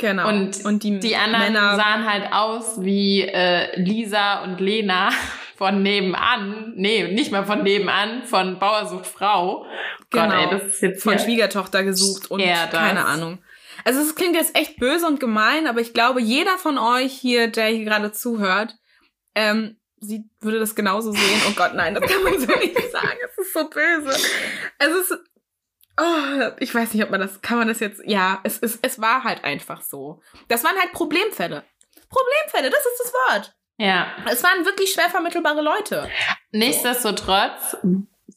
Genau. Und, und die, die anderen Männer sahen halt aus wie äh, Lisa und Lena <laughs> von nebenan. Nee, nicht mal von nebenan, von Bauersucht Frau. Genau. Gott, ey, das ist jetzt von Schwiegertochter gesucht und keine Ahnung. Also es klingt jetzt echt böse und gemein, aber ich glaube, jeder von euch hier, der hier gerade zuhört, ähm, sie würde das genauso sehen. Oh Gott, nein, das kann man so nicht sagen. Es ist so böse. Es ist Oh, ich weiß nicht, ob man das, kann man das jetzt, ja, es, es, es war halt einfach so. Das waren halt Problemfälle. Problemfälle, das ist das Wort. Ja. Es waren wirklich schwer vermittelbare Leute. Nichtsdestotrotz,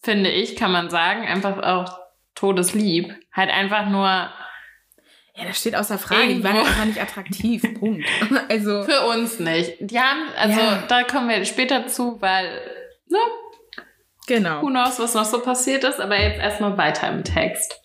finde ich, kann man sagen, einfach auch todeslieb. Halt einfach nur. Ja, das steht außer Frage. Irgendwo. Die waren einfach nicht attraktiv. <laughs> Punkt. Also. Für uns nicht. Die haben, also, ja. da kommen wir später zu, weil, ne, Genau. Who knows, was noch so passiert ist, aber jetzt erstmal weiter im Text.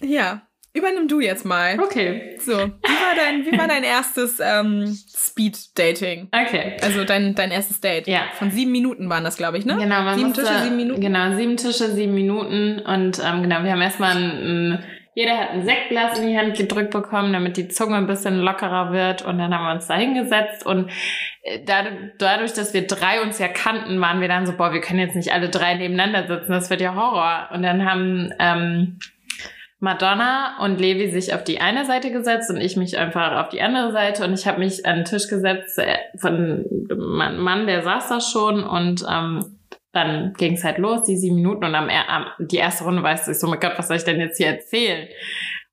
Ja, übernimm du jetzt mal. Okay. So, wie war dein, wie war dein erstes ähm, Speed-Dating? Okay. Also dein, dein erstes Date. Ja. Von sieben Minuten waren das, glaube ich, ne? Genau. Man sieben musste, Tische, sieben Minuten. Genau, sieben Tische, sieben Minuten. Und ähm, genau, wir haben erstmal ein, ein jeder hat ein Sektglas in die Hand gedrückt bekommen, damit die Zunge ein bisschen lockerer wird. Und dann haben wir uns da hingesetzt. Und äh, dadurch, dass wir drei uns ja kannten, waren wir dann so, boah, wir können jetzt nicht alle drei nebeneinander sitzen. Das wird ja Horror. Und dann haben ähm, Madonna und Levi sich auf die eine Seite gesetzt und ich mich einfach auf die andere Seite. Und ich habe mich an den Tisch gesetzt äh, von einem Mann, der saß da schon. Und ähm, dann ging es halt los, die sieben Minuten und am, am die erste Runde weißt du, ich so, mein Gott, was soll ich denn jetzt hier erzählen?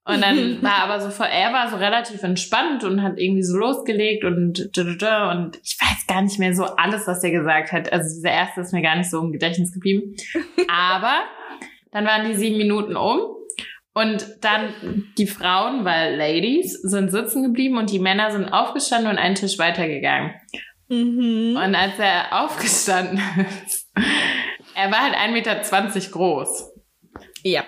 Und dann <laughs> war aber so, er war so relativ entspannt und hat irgendwie so losgelegt und und ich weiß gar nicht mehr so alles, was er gesagt hat. Also dieser erste ist mir gar nicht so im Gedächtnis geblieben. <laughs> Aber dann waren die sieben Minuten um und dann die Frauen, weil Ladies, sind sitzen geblieben und die Männer sind aufgestanden und einen Tisch weitergegangen. Mhm. Und als er aufgestanden ist, er war halt 1,20 Meter groß. Ja.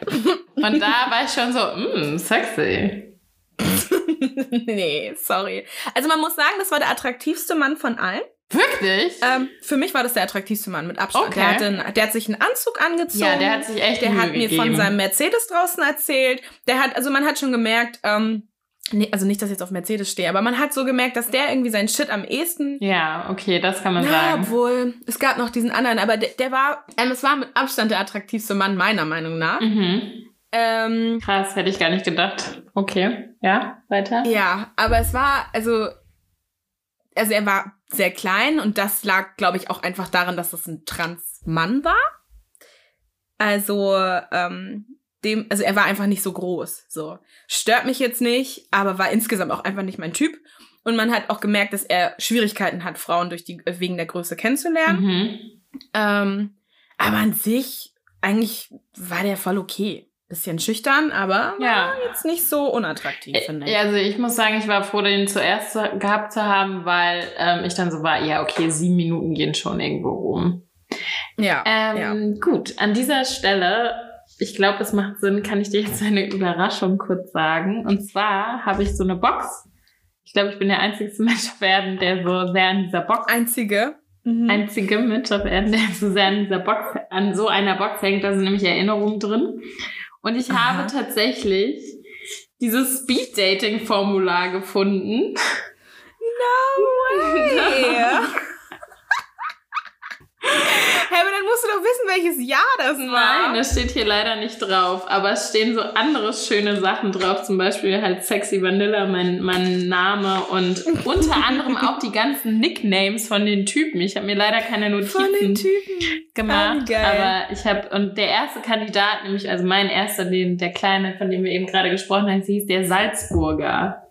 Und da war ich schon so, mh, mm, sexy. <laughs> nee, sorry. Also man muss sagen, das war der attraktivste Mann von allen. Wirklich? Ähm, für mich war das der attraktivste Mann mit Abstand. Okay. Der, hat einen, der hat sich einen Anzug angezogen. Ja, der hat sich echt Der Mühe hat mir gegeben. von seinem Mercedes draußen erzählt. Der hat, also man hat schon gemerkt, ähm, nee, also nicht, dass ich jetzt auf Mercedes stehe, aber man hat so gemerkt, dass der irgendwie seinen Shit am ehesten. Ja, okay, das kann man Ja, sagen. obwohl, es gab noch diesen anderen, aber der, der war, ähm, es war mit Abstand der attraktivste Mann meiner Meinung nach. Mhm. Ähm, Krass, hätte ich gar nicht gedacht. Okay, ja, weiter. Ja, aber es war, also, also er war sehr klein und das lag, glaube ich, auch einfach daran, dass es ein Trans-Mann war. Also, ähm, dem, also er war einfach nicht so groß. So. Stört mich jetzt nicht, aber war insgesamt auch einfach nicht mein Typ. Und man hat auch gemerkt, dass er Schwierigkeiten hat, Frauen durch die, wegen der Größe kennenzulernen. Mhm. Ähm, aber an sich, eigentlich war der voll okay. Bisschen schüchtern, aber Ja. jetzt nicht so unattraktiv, finde ich. Ja, also ich muss sagen, ich war froh, den zuerst zu- gehabt zu haben, weil ähm, ich dann so war, ja, okay, sieben Minuten gehen schon irgendwo rum. Ja. Ähm, Gut, an dieser Stelle, ich glaube, es macht Sinn, kann ich dir jetzt eine Überraschung kurz sagen. Und zwar habe ich so eine Box. Ich glaube, ich bin der einzige Mensch auf Erden, der so sehr an dieser Box Einzige. Mhm. einzige Mensch auf Erden, der so sehr an dieser Box, an so einer Box hängt. Da sind nämlich Erinnerungen drin. Und ich Aha. habe tatsächlich dieses Speed-Dating-Formular gefunden. Hey. <laughs> Hä, aber dann musst du doch wissen, welches Jahr das war. Nein, das steht hier leider nicht drauf. Aber es stehen so andere schöne Sachen drauf. Zum Beispiel halt Sexy Vanilla, mein, mein Name. Und unter anderem auch die ganzen Nicknames von den Typen. Ich habe mir leider keine Notizen Von den Typen. gemacht. Ah, aber ich habe, und der erste Kandidat, nämlich, also mein erster, den, der kleine, von dem wir eben gerade gesprochen haben, hieß der Salzburger.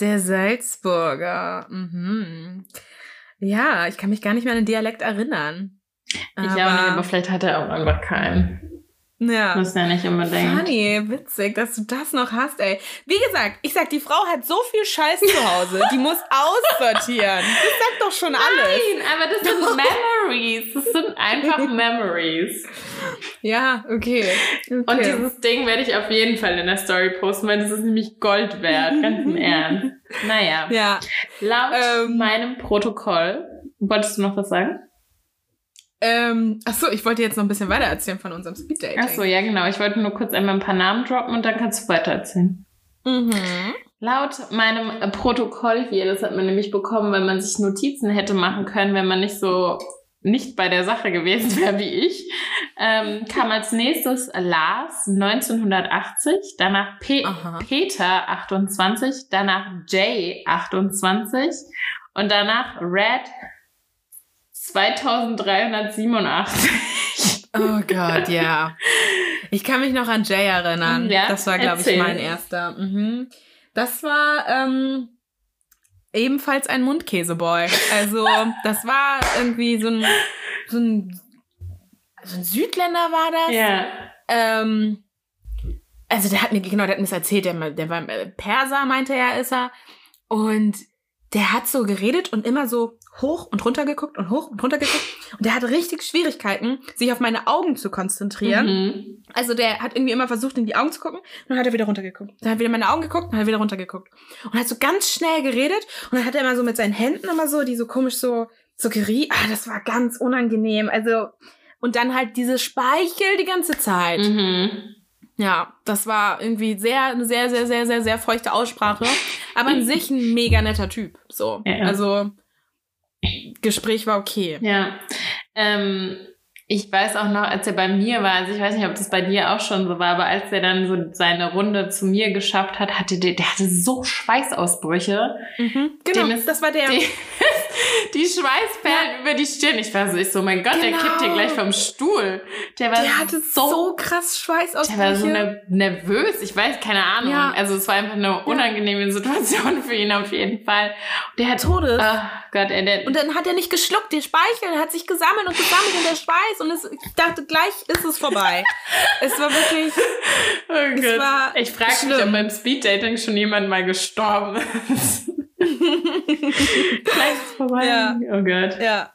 Der Salzburger. Mhm. Ja, ich kann mich gar nicht mehr an den Dialekt erinnern. Ich auch nicht, aber vielleicht hat er auch einfach keinen. Ja. Muss ja nicht unbedingt. Funny, witzig, dass du das noch hast, ey. Wie gesagt, ich sag, die Frau hat so viel Scheiß zu Hause, die <laughs> muss aussortieren. Das sagt doch schon alles. Nein, aber das sind <laughs> Memories. Das sind einfach Memories. Ja, okay. okay. Und dieses Ding werde ich auf jeden Fall in der Story posten, weil das ist nämlich Gold wert, ganz im <laughs> Ernst. Naja, ja, laut Ähm. meinem Protokoll, wolltest du noch was sagen? Ähm, ach so, ich wollte jetzt noch ein bisschen weiter erzählen von unserem Speeddating. Ach so, ja genau. Ich wollte nur kurz einmal ein paar Namen droppen und dann kannst du weiter erzählen. Mhm. Laut meinem Protokoll hier, das hat man nämlich bekommen, weil man sich Notizen hätte machen können, wenn man nicht so nicht bei der Sache gewesen wäre wie ich, ähm, kam als nächstes Lars 1980, danach Pe Aha. Peter 28, danach Jay 28 und danach Red 2387. <laughs> Oh Gott, ja. Ich kann mich noch an Jay erinnern. Ja, das war, glaube ich, mein erster. Mhm. Das war ähm, ebenfalls ein Mundkäseboy. Also, <laughs> das war irgendwie so ein, so ein, so ein Südländer war das. ja. Ähm, also der hat mir, genau, der hat mir das erzählt, der, der war äh, Perser, meinte er, ist er. Und der hat so geredet und immer so hoch und runter geguckt und hoch und runter geguckt. Und der hat richtig Schwierigkeiten, sich auf meine Augen zu konzentrieren. Mhm. Also der hat irgendwie immer versucht, in die Augen zu gucken. Und dann hat er wieder runtergeguckt. Dann hat er wieder in meine Augen geguckt und hat wieder runtergeguckt. Und hat so ganz schnell geredet. Und dann hat er immer so mit seinen Händen immer so, die so komisch so, so geriet. Ah, das war ganz unangenehm. Also, und dann halt diese Speichel die ganze Zeit. Mhm. Ja, das war irgendwie sehr, eine sehr, sehr, sehr, sehr, sehr feuchte Aussprache. Aber an sich ein mega netter Typ. So. Ja. Also, Gespräch war okay. Ja. Ähm, ich weiß auch noch, als er bei mir war, also ich weiß nicht, ob das bei dir auch schon so war, aber als er dann so seine Runde zu mir geschafft hat, hatte der, der hatte so Schweißausbrüche. Mhm, genau, ist- das war der. Dem, die <laughs> Schweißperlen ja. über die Stirn. Ich war so, ich so, mein Gott, genau. der kippt hier gleich vom Stuhl. Der war der hatte so, so krass Schweißausbrüche. Der war so ne nervös. Ich weiß, keine Ahnung. Ja. Also es war einfach eine unangenehme Situation für ihn auf jeden Fall. Der hat Todes. Oh Gott, ey, der, und dann hat er nicht geschluckt, der Speichel hat sich gesammelt und gesammelt und der Schweiß und es, ich dachte, gleich ist es vorbei. es war wirklich. Oh Gott. War ich frage mich, ob beim Speeddating schon jemand mal gestorben ist. <laughs> gleich ist es vorbei. Ja. Oh Gott. Ja.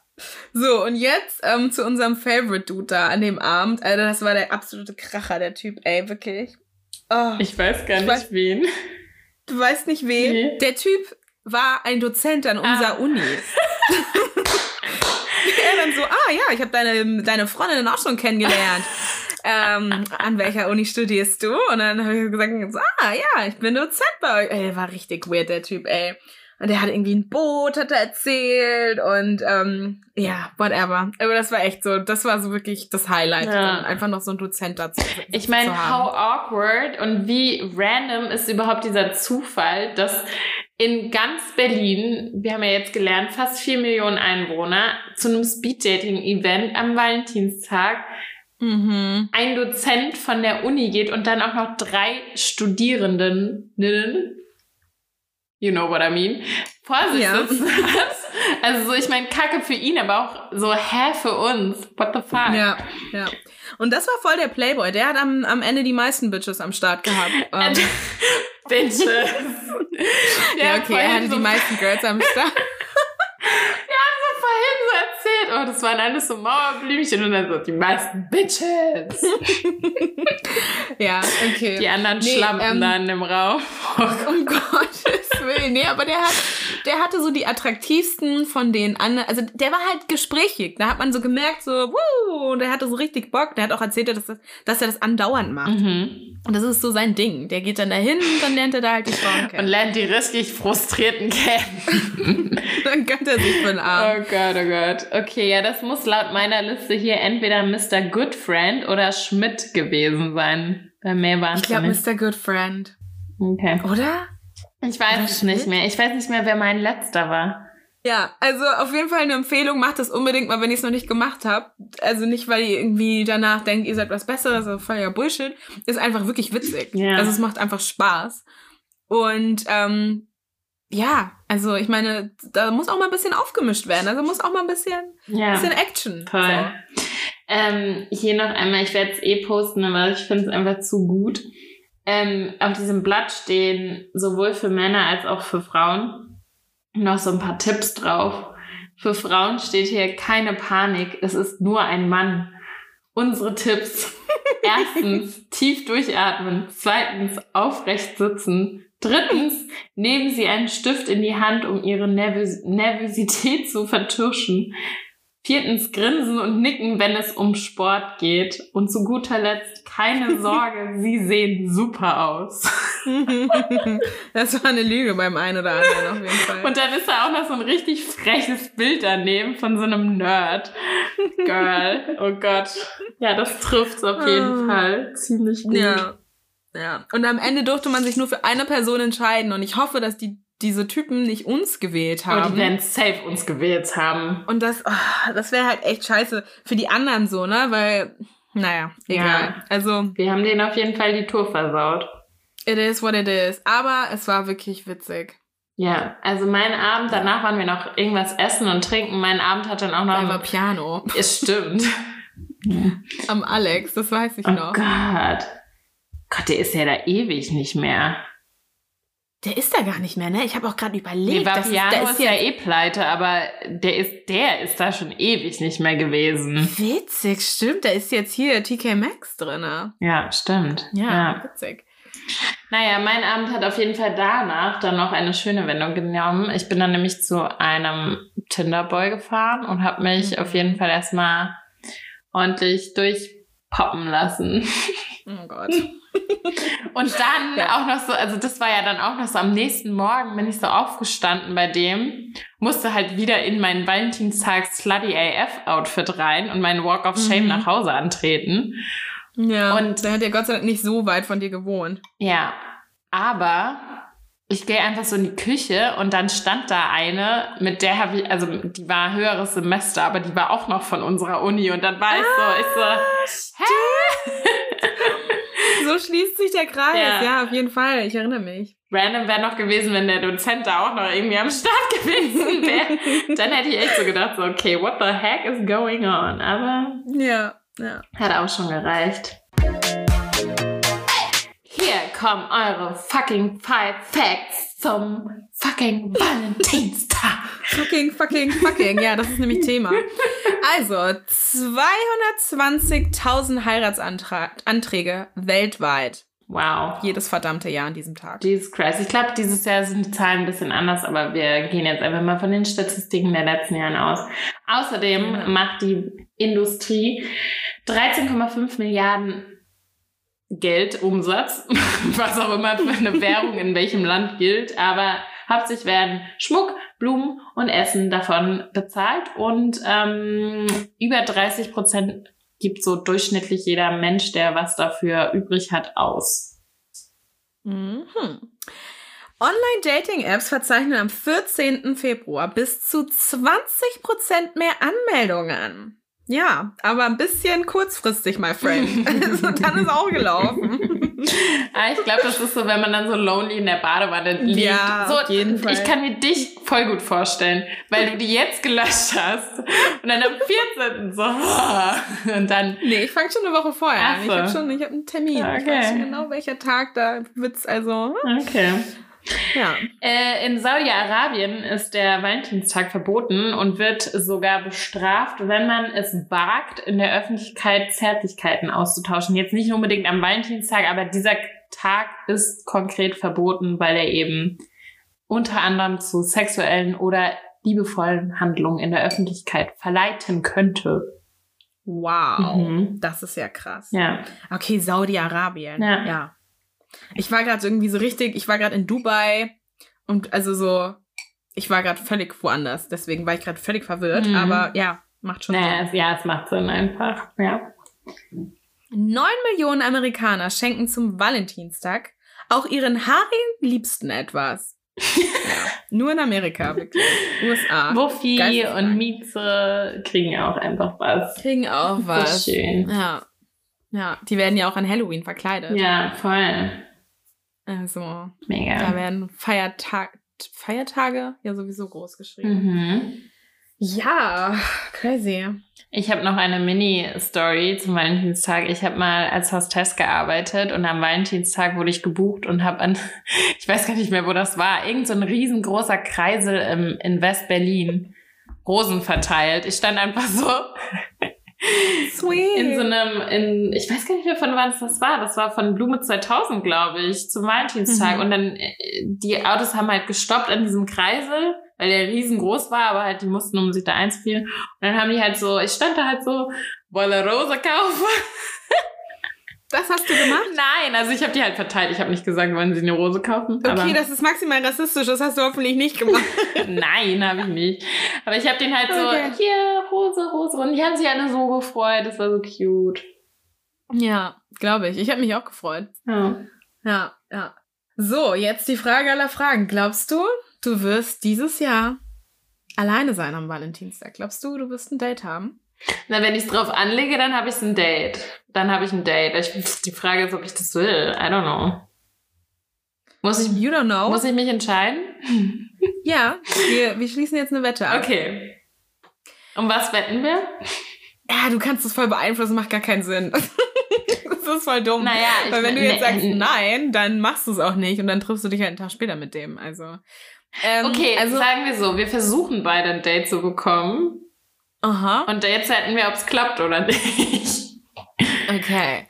So, und jetzt ähm, zu unserem Favorite Dude da an dem Abend. Alter, das war der absolute Kracher, der Typ, ey, wirklich. Oh, ich weiß gar nicht weiß, wen. Du weißt nicht wen? Nee. Der Typ war ein Dozent an unserer ah. Uni. <laughs> er dann so, ah ja, ich habe deine, deine Freundin auch schon kennengelernt. ähm, an welcher Uni studierst du? Und dann habe ich gesagt, ah ja, ich bin Dozent bei euch. Ey, war richtig weird, der Typ, ey. Und der hat irgendwie ein Boot, hat er erzählt und ähm, ja, whatever. Aber das war echt so, das war so wirklich das Highlight, ja. einfach noch so ein Dozent dazu. Ich meine, how awkward und wie random ist überhaupt dieser Zufall, dass in ganz Berlin, wir haben ja jetzt gelernt, fast vier Millionen Einwohner, zu einem Speeddating-Event am Valentinstag mhm. ein Dozent von der Uni geht und dann auch noch drei Studierenden you know what I mean, vor sich ja. Also so, ich meine, Kacke für ihn, aber auch so, hä, für uns. What the fuck? Ja, ja. Und das war voll der Playboy. Der hat am, am Ende die meisten Bitches am Start gehabt. <laughs> Ähm. Bitches. <laughs> ja, okay, er hatte so die meisten Girls am Start. <laughs> ja, vorhin so erzählt, oh, das waren alles so Mauerblümchen und dann so die meisten Bitches. <laughs> ja, okay. Die anderen nee, schlampen ähm, dann im Raum. Oh, <laughs> oh Gottes Willen. Nee, aber der hat, der hatte so die attraktivsten von den anderen. Also der war halt gesprächig. Da hat man so gemerkt, so, wuh, der hatte so richtig Bock. Der hat auch erzählt, dass, das, dass er das andauernd macht. Mhm. Und das ist so sein Ding. Der geht dann dahin und dann lernt er da halt die Frauen kennen. Und lernt die richtig Frustrierten kennen. <laughs> dann gönnt er sich von Arm. Oh Gott, oh Gott. Okay, ja, das muss laut meiner Liste hier entweder Mr. Good Friend oder Schmidt gewesen sein. Bei mehr waren Ich glaube Mr. Good Friend. Okay. Oder? Ich weiß Oder es Schmidt? nicht mehr. Ich weiß nicht mehr, wer mein letzter war. Ja, also auf jeden Fall eine Empfehlung. Macht das unbedingt mal, wenn ich es noch nicht gemacht habe. Also nicht, weil ihr irgendwie danach denkt, ihr seid was Besseres, also voller Bullshit. Ist einfach wirklich witzig. Ja. Also es macht einfach Spaß. Und ähm, ja, also ich meine, da muss auch mal ein bisschen aufgemischt werden. Also muss auch mal ein bisschen, ja. bisschen Action. Toll. So. Ähm, hier noch einmal, ich werde es eh posten, aber ich finde es einfach zu gut. Ähm, auf diesem Blatt stehen sowohl für Männer als auch für Frauen noch so ein paar Tipps drauf. Für Frauen steht hier keine Panik, es ist nur ein Mann. Unsere Tipps. <laughs> Erstens, tief durchatmen. Zweitens, aufrecht sitzen. Drittens, nehmen Sie einen Stift in die Hand, um Ihre Nervös Nervosität zu vertuschen. Viertens, grinsen und nicken, wenn es um Sport geht. Und zu guter Letzt, keine <laughs> Sorge, Sie sehen super aus. <laughs> das war eine Lüge beim einen oder anderen auf jeden Fall. Und dann ist da auch noch so ein richtig freches Bild daneben von so einem Nerd. Girl. Oh Gott. Ja, das trifft's auf jeden ah. Fall. Ziemlich gut. Ja. Ja. Und am Ende durfte man sich nur für eine Person entscheiden. Und ich hoffe, dass die diese Typen nicht uns gewählt haben. Und die werden safe uns gewählt haben. Und das, oh, das wäre halt echt scheiße für die anderen so, ne? Weil, naja, egal. Ja. Also. Wir haben denen auf jeden Fall die Tour versaut. It is what it is. Aber es war wirklich witzig. Ja, also mein Abend, danach waren wir noch irgendwas essen und trinken. Mein Abend hat dann auch noch. War Piano. Es stimmt. Am Alex, das weiß ich oh noch. Oh Gott. Gott, der ist ja da ewig nicht mehr. Der ist da gar nicht mehr, ne? Ich habe auch gerade überlegt. Nee, Vapiano ist, ist ja eh pleite, aber der ist, der ist da schon ewig nicht mehr gewesen. Witzig, stimmt. Da ist jetzt hier TK Maxx drin. Ja, stimmt. Ja, ja, witzig. Naja, mein Abend hat auf jeden Fall danach dann noch eine schöne Wendung genommen. Ich bin dann nämlich zu einem Tinderboy gefahren und habe mich mhm. auf jeden Fall erstmal ordentlich durchpoppen lassen. Oh Gott. <laughs> Und dann ja. auch noch so, also das war ja dann auch noch so am nächsten Morgen bin ich so aufgestanden bei dem, musste halt wieder in mein Valentinstag Slutty AF Outfit rein und meinen Walk of Shame mhm. nach Hause antreten. Ja. Und der hat ja Gott sei Dank nicht so weit von dir gewohnt. Ja. Aber ich gehe einfach so in die Küche und dann stand da eine, mit der habe ich, also die war höheres Semester, aber die war auch noch von unserer Uni und dann war ich so, ich so, hä? <laughs> so schließt sich der Kreis. Ja. Ja. auf jeden Fall. Ich erinnere mich. Random wäre noch gewesen, wenn der Dozent da auch noch irgendwie am Start <laughs> gewesen wäre. dann hätte ich echt so gedacht, so, okay, what the heck is going on? Aber Ja, ja. hat auch schon gereicht. Hier kommen eure fucking five facts zum fucking Valentinstag. Fucking, fucking, fucking. Ja, das ist nämlich Thema. Also, 220.000 Heiratsanträge weltweit. Wow. Jedes verdammte Jahr an diesem Tag. Jesus Christ. Ich glaube, dieses Jahr sind die Zahlen ein bisschen anders, aber wir gehen jetzt einfach mal von den Statistiken der letzten Jahre aus. Außerdem Ja. macht die Industrie 13,5 Milliarden Geld Umsatz, <laughs> was auch immer für eine Währung in welchem Land gilt, aber hauptsächlich werden Schmuck, Blumen und Essen davon bezahlt und ähm, über 30 Prozent gibt so durchschnittlich jeder Mensch, der was dafür übrig hat, aus. Mhm. Online-Dating-Apps verzeichnen am 14. Februar bis zu 20% mehr Anmeldungen. Ja, aber ein bisschen kurzfristig, my friend. <laughs> also, dann ist auch gelaufen. <laughs> Ah, ich glaube, das ist so, wenn man dann so lonely in der Badewanne liegt. Ja, so, auf jeden Fall. Ich kann mir dich voll gut vorstellen, weil du die jetzt gelöscht hast und dann am 14. so und dann Nee, ich fange schon eine Woche vorher an. Ich so. habe schon, ich habe einen Termin. Ich Okay. weiß schon genau, welcher Tag da wird's also. okay. Ja. Äh, in Saudi-Arabien ist der Valentinstag verboten und wird sogar bestraft, wenn man es wagt, in der Öffentlichkeit Zärtlichkeiten auszutauschen. Jetzt nicht unbedingt am Valentinstag, aber dieser Tag ist konkret verboten, weil er eben unter anderem zu sexuellen oder liebevollen Handlungen in der Öffentlichkeit verleiten könnte. Wow. Mhm. Das ist ja krass. Ja. Okay, Saudi-Arabien. Ja. ja. Ich war gerade irgendwie so richtig, ich war gerade in Dubai und also so, ich war gerade völlig woanders. Deswegen war ich gerade völlig verwirrt. Mhm. Aber ja, macht schon Naja, Sinn. ja, es macht Sinn einfach. Ja. Neun Millionen Amerikaner schenken zum Valentinstag auch ihren haarigen Liebsten etwas. ja, <laughs> nur in Amerika, wirklich. USA. Wuffi und Mieze kriegen ja auch einfach was. Kriegen auch was. ist schön. Ja. Ja, die werden ja auch an Halloween verkleidet. Ja, voll. Also, da Mega. werden Feiertag, Feiertage ja sowieso groß geschrieben. Mhm. Ja, crazy. Ich habe noch eine Mini-Story zum Valentinstag. Ich habe mal als Hostess gearbeitet und am Valentinstag wurde ich gebucht und habe an, <laughs> ich weiß gar nicht mehr, wo das war, irgend so ein riesengroßer Kreisel im, in West-Berlin Rosen verteilt. Ich stand einfach so Sweet. in so einem, in, ich weiß gar nicht mehr von wann es das war. Das war von Blume 2000, glaube ich, zum Valentinstag. Mhm. Und dann, äh, die Autos haben halt gestoppt an diesem Kreisel, weil der riesengroß war, aber halt, die mussten um sich da einzufielen. Und dann haben die halt so, ich stand da halt so, wolle Rose kaufen. <laughs> das hast du gemacht? Nein, also ich habe die halt verteilt. Ich habe nicht gesagt, wollen sie eine Rose kaufen. Okay, das ist maximal rassistisch. Das hast du hoffentlich nicht gemacht. <laughs> Nein, habe ich nicht. Aber ich habe den halt so, Okay. hier, Rose, Rose. Und die haben sich alle so gefreut. Das war so cute. ja, glaube ich. Ich habe mich auch gefreut. Ja. Ja, ja. So, jetzt die Frage aller Fragen. Glaubst du, du wirst dieses Jahr alleine sein am Valentinstag? Glaubst du, du wirst ein Date haben? Na, wenn ich es drauf anlege, dann habe ich ein Date. Dann habe ich ein Date. Ich, die Frage ist, ob ich das will. I don't know. Muss ich, You don't know. muss ich mich entscheiden? ja, wir, wir schließen jetzt eine Wette ab. Okay. Um was wetten wir? Ja, du kannst es voll beeinflussen, macht gar keinen Sinn. <laughs> das ist voll dumm. Naja, ich Weil wenn du jetzt sagst ne- nein, dann machst du es auch nicht und dann triffst du dich halt einen Tag später mit dem. Also. Ähm, Okay, also. sagen wir so, wir versuchen beide ein Date zu bekommen. Aha. Und jetzt hätten wir, ob es klappt oder nicht. Okay.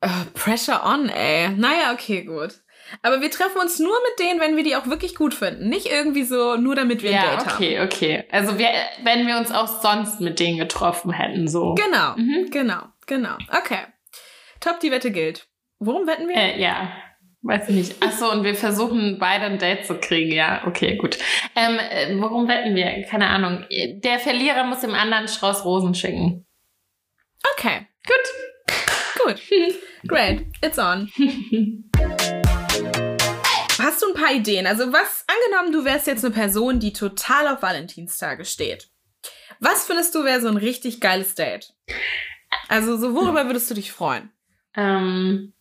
Äh, pressure on, ey. Naja, okay, gut. Aber wir treffen uns nur mit denen, wenn wir die auch wirklich gut finden. Nicht irgendwie so, nur damit wir ein Ja, Date haben. okay, okay. Also wir, wenn wir uns auch sonst mit denen getroffen hätten, so. Genau, Mhm. genau, genau. Okay. Top, die Wette gilt. Worum wetten wir? Äh, ja. Weiß ich nicht. Achso, und wir versuchen beide ein Date zu kriegen. Ja, okay, gut. Ähm, äh, worum wetten wir? Keine Ahnung. Der Verlierer muss dem anderen Strauß Rosen schicken. Okay, Gut. gut. <laughs> Great, it's on. <laughs> hast du ein paar Ideen? Also was, angenommen, du wärst jetzt eine Person, die total auf Valentinstage steht. Was findest du wäre so ein richtig geiles Date? Also so worüber würdest du dich freuen? Ähm,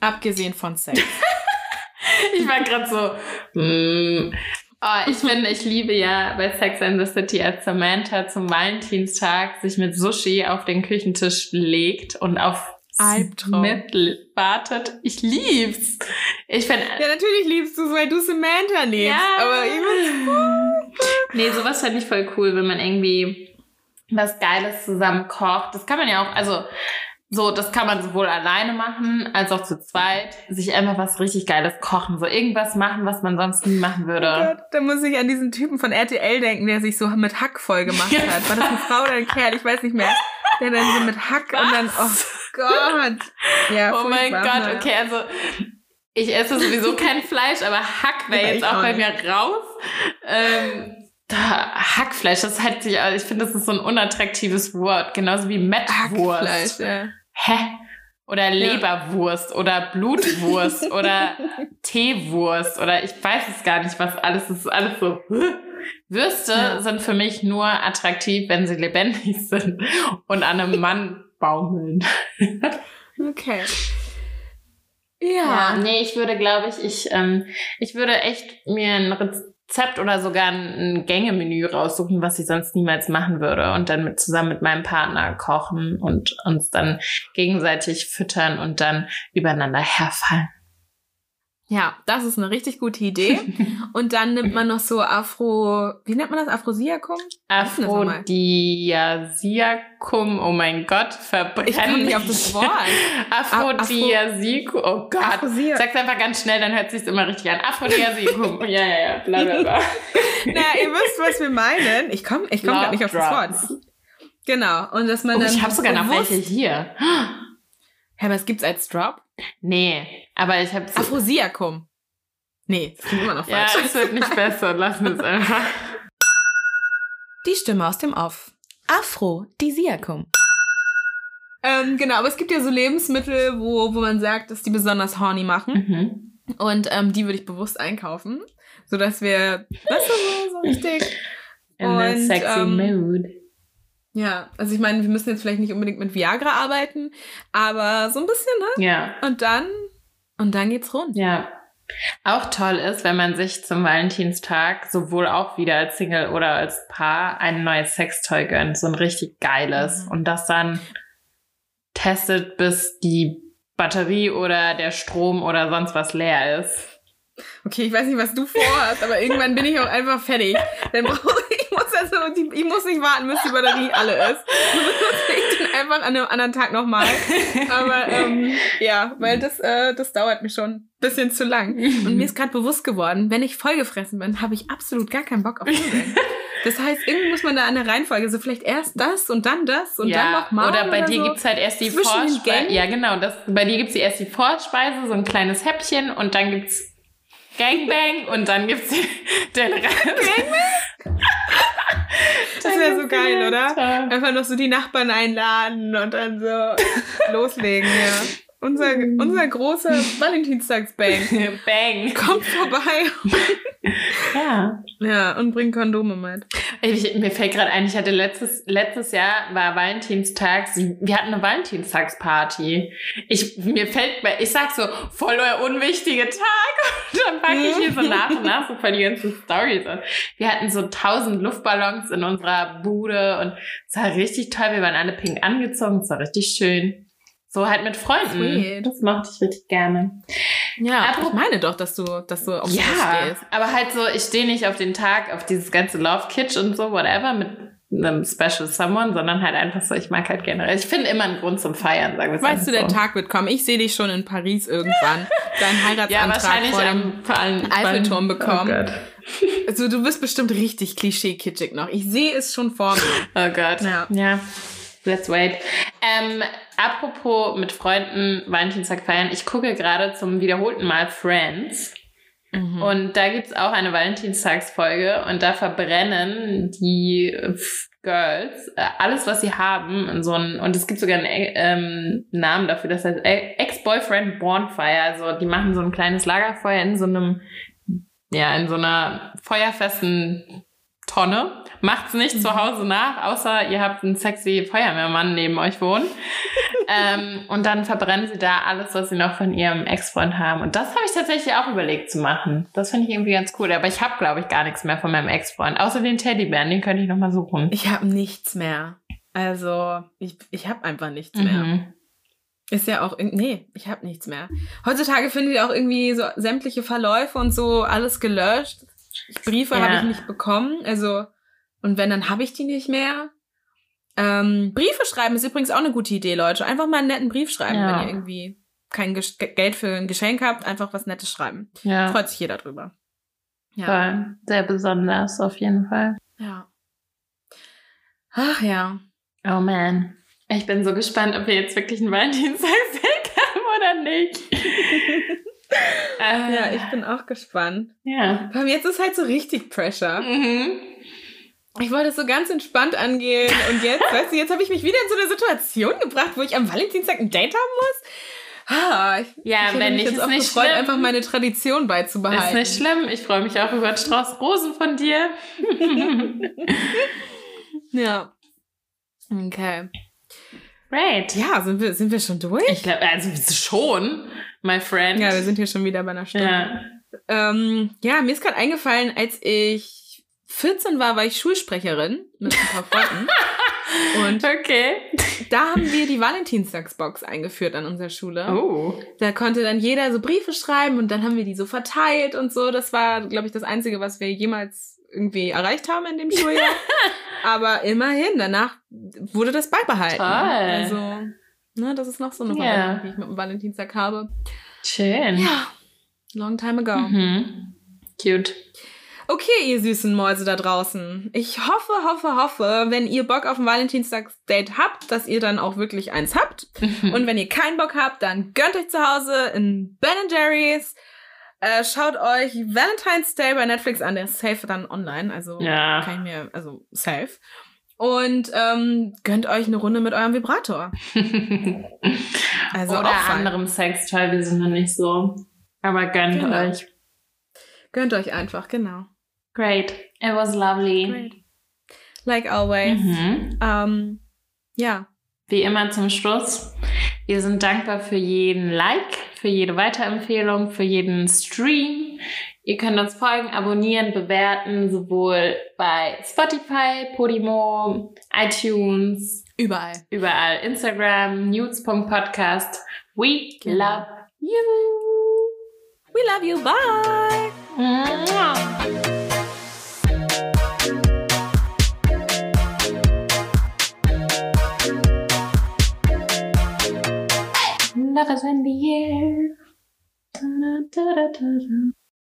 Abgesehen von Sex. <laughs> ich war gerade so. Mm, oh, ich finde, ich liebe ja bei Sex and the City, als Samantha zum Valentinstag sich mit Sushi auf den Küchentisch legt und auf Albtraum. Wartet. Ich lieb's. Ich finde. Ja, natürlich liebst du es, weil du Samantha liebst. Ja. Aber ich <laughs> Nee, sowas fände ich voll cool, wenn man irgendwie was Geiles zusammen kocht. Das kann man ja auch, also so, das kann man sowohl alleine machen, als auch zu zweit. Sich einfach was richtig Geiles kochen. So irgendwas machen, was man sonst nie machen würde. Oh Gott, da muss ich an diesen Typen von RTL denken, der sich so mit Hack voll gemacht hat. War das eine Frau oder ein Kerl? Ich weiß nicht mehr. Der dann so mit Hack und dann, oh Gott. Ja, Oh mein. Gott, Naja. okay, also ich esse sowieso kein Fleisch, aber Hack wäre Ja, jetzt auch bei mir raus. Ähm, da, Hackfleisch, das hat sich, ich finde, das ist so ein unattraktives Wort, genauso wie Mettwurst. Hackfleisch, ja. Hä? Oder Leberwurst oder Blutwurst <laughs> oder Teewurst oder ich weiß es gar nicht, was alles ist. Alles so. Würste Ja. sind für mich nur attraktiv, wenn sie lebendig <laughs> sind und an einem Mann baumeln. Okay. Ja, Ja. nee, ich würde, glaube ich, ich, ähm, ich würde echt mir ein Rezept oder sogar ein, Gängemenü raussuchen, was ich sonst niemals machen würde und dann mit, zusammen mit meinem Partner kochen und uns dann gegenseitig füttern und dann übereinander herfallen. Ja, das ist eine richtig gute Idee. <laughs> Und dann nimmt man noch so Afro, wie nennt man das? Was nochmal? Aphrodisiakum, oh mein Gott, verbrennen. Ich komme nicht auf das Wort. <laughs> Aphrodisiakum, oh Gott. Sag's einfach ganz schnell, dann hört sich's immer richtig an. Aphrodisiakum, <laughs> ja, ja, ja, bla, bla, bla. Na, ihr wisst, was wir meinen. Ich komme ich komm gerade nicht auf das. Wort. Genau. Und dass man Oh, dann. ich habe sogar noch welche hier. Ja, aber es gibt's als Drop. Nee, aber ich habe Aphrodisiakum. Nee, das klingt immer noch Ja, falsch. es wird nicht besser. Lassen wir es <laughs> einfach. Die Stimme aus dem Off. Aphrodisiakum. Ähm, genau, aber es gibt ja so Lebensmittel, wo, wo man sagt, dass die besonders horny machen. Mhm. Und ähm, die würde ich bewusst einkaufen. Sodass wir, weißt du, so, so richtig. In Und, sexy ähm, mood. Ja, also ich meine, wir müssen jetzt vielleicht nicht unbedingt mit Viagra arbeiten, aber so ein bisschen, ne? Ja, Und dann, und dann geht's rund. ja. Auch toll ist, wenn man sich zum Valentinstag sowohl auch wieder als Single oder als Paar ein neues Sextoy gönnt. So ein richtig geiles. Mhm. Und das dann testet, bis die Batterie oder der Strom oder sonst was leer ist. Okay, ich weiß nicht, was du vorhast, aber irgendwann bin ich auch einfach fertig. Dann brauche ich also, die, ich muss nicht warten, bis die Batterie alle ist. <laughs> Ich den einfach an einem anderen Tag nochmal. Aber ähm, ja, weil das, äh, das dauert mir schon ein bisschen zu lang. Und mir ist gerade bewusst geworden, wenn ich vollgefressen bin, habe ich absolut gar keinen Bock auf Nudeln. Das heißt, irgendwie muss man da der Reihenfolge, so vielleicht erst das und dann das und dann nochmal. Oder bei dir so. gibt's halt erst die Vorspeise. Ja, genau. Das, bei dir gibt's die erst die Vorspeise, so ein kleines Häppchen und dann gibt's Gangbang und dann gibt's den Rest. Das wäre so geil, oder? Einfach noch so die Nachbarn einladen und dann so loslegen, ja. Unser, unser großer <laughs> Valentinstagsbang. Bang. Kommt vorbei. <laughs> Ja. Ja, und bringt Kondome mit. Ich, mir fällt gerade ein, ich hatte letztes, letztes Jahr war Valentinstag, wir hatten eine Valentinstagsparty. Ich, mir fällt, ich sag so, voll der unwichtige Tag. <laughs> Und dann packe ich hier so nach und nach so voll die ganzen Stories an. Wir hatten so tausend Luftballons in unserer Bude und es war richtig toll. Wir waren alle pink angezogen, es war richtig schön. So halt mit Freunden. Sweet. Das mochte ich richtig gerne. Ja, Apropos- ich meine doch, dass du, dass du auf Ja, stehst. aber halt so, ich stehe nicht auf den Tag, auf dieses ganze Love Kitsch und so, whatever, mit einem Special Someone, sondern halt einfach so, ich mag halt generell. Ich finde immer einen Grund zum Feiern, sagen wir es Weißt du, einfach der so. Tag wird kommen. Ich sehe dich schon in Paris irgendwann. <laughs> Deinen Ja, Heiratsantrag wahrscheinlich vor dem am vor allem Eiffelturm bekommen. Oh Gott. Also du bist bestimmt richtig klischee-kitschig noch. Ich sehe es schon vor mir. Oh Gott. Ja. ja. Let's wait. Ähm, apropos mit Freunden Valentinstag feiern, ich gucke gerade zum wiederholten Mal Friends. Mhm. Und da gibt's auch eine Valentinstagsfolge und da verbrennen die f- Girls äh, alles, was sie haben, in so ein, und es gibt sogar einen ähm, Namen dafür, das heißt äh, Ex-Boyfriend Bonfire. Also die machen so ein kleines Lagerfeuer in so einem, ja, in so einer feuerfesten Tonne. Macht's nicht zu Hause nach, außer ihr habt einen sexy Feuerwehrmann neben euch wohnen. <laughs> ähm, und dann verbrennen sie da alles, was sie noch von ihrem Ex-Freund haben. Und das habe ich tatsächlich auch überlegt zu machen. Das finde ich irgendwie ganz cool. Aber ich habe, glaube ich, gar nichts mehr von meinem Ex-Freund. Außer den Teddybären, den könnte ich noch mal suchen. Ich habe nichts mehr. Also, ich, ich habe einfach nichts mehr. Mhm. Ist ja auch, nee, ich habe nichts mehr. Heutzutage findet ihr auch irgendwie so sämtliche Verläufe und so alles gelöscht. Briefe Ja. habe ich nicht bekommen. Also, und wenn, dann habe ich die nicht mehr. Ähm, Briefe schreiben ist übrigens auch eine gute Idee, Leute. Einfach mal einen netten Brief schreiben, Ja. wenn ihr irgendwie kein Gesch Geld für ein Geschenk habt. Einfach was Nettes schreiben. Ja, Freut sich jeder drüber. Ja. voll. Sehr besonders, auf jeden Fall. Ja. Ach ja. Oh man. Ich bin so gespannt, ob wir jetzt wirklich einen Valentinstagstag <laughs> haben oder nicht. Äh, Ja, ich bin auch gespannt. Ja. Aber jetzt ist halt so richtig Pressure. Mhm. Ich wollte es so ganz entspannt angehen und jetzt, weißt du, jetzt habe ich mich wieder in so eine Situation gebracht, wo ich am Valentinstag ein Date haben muss. Ah, ich, Ja, ich wenn mich jetzt ist auch nicht gefreut, schlimm. einfach meine Tradition Ist beizubehalten. nicht schlimm. Ich freue mich auch über einen Strauß Rosen von dir. <laughs> Ja. Okay. Great. Ja, sind wir, sind wir schon durch? Ich glaube, also schon, my friend. ja, wir sind hier schon wieder bei einer Stunde. Ja. Ähm, ja, mir ist gerade eingefallen, als ich 14 war, war ich Schulsprecherin mit ein paar Freunden. <laughs> Und Okay. da haben wir die Valentinstagsbox eingeführt an unserer Schule. Oh. Da konnte dann jeder so Briefe schreiben und dann haben wir die so verteilt und so. Das war, glaube ich, das Einzige, was wir jemals irgendwie erreicht haben in dem Schuljahr. <laughs> Aber immerhin, danach wurde das beibehalten. Toll. Also, ne, das ist noch so eine Ja. Veränderung, die ich mit dem Valentinstag habe. Schön. Ja, long time ago. Mhm. Cute. Okay, ihr süßen Mäuse da draußen. Ich hoffe, hoffe, hoffe, wenn ihr Bock auf ein Valentinstagsdate habt, dass ihr dann auch wirklich eins habt. <laughs> Und wenn ihr keinen Bock habt, dann gönnt euch zu Hause in Ben Jerry's. Äh, schaut euch Valentine's Day bei Netflix an. Der ist safe dann online. Also Ja. kann ich mir, also safe. Und ähm, gönnt euch eine Runde mit eurem Vibrator. <laughs> Also Oder anderem Sextoy, wir sind noch nicht so. Aber gönnt Genau. euch. Gönnt euch einfach, genau. Great. It was lovely. Great. Like always. Mhm. Ähm, ja. Wie immer zum Schluss. Wir sind dankbar für jeden Like, für jede Weiterempfehlung, für jeden Stream. Ihr könnt uns folgen, abonnieren, bewerten, sowohl bei Spotify, Podimo, iTunes, Überall. überall Instagram, news.podcast. We Genau. love you. We love you. Bye. Mua. Love is in the air.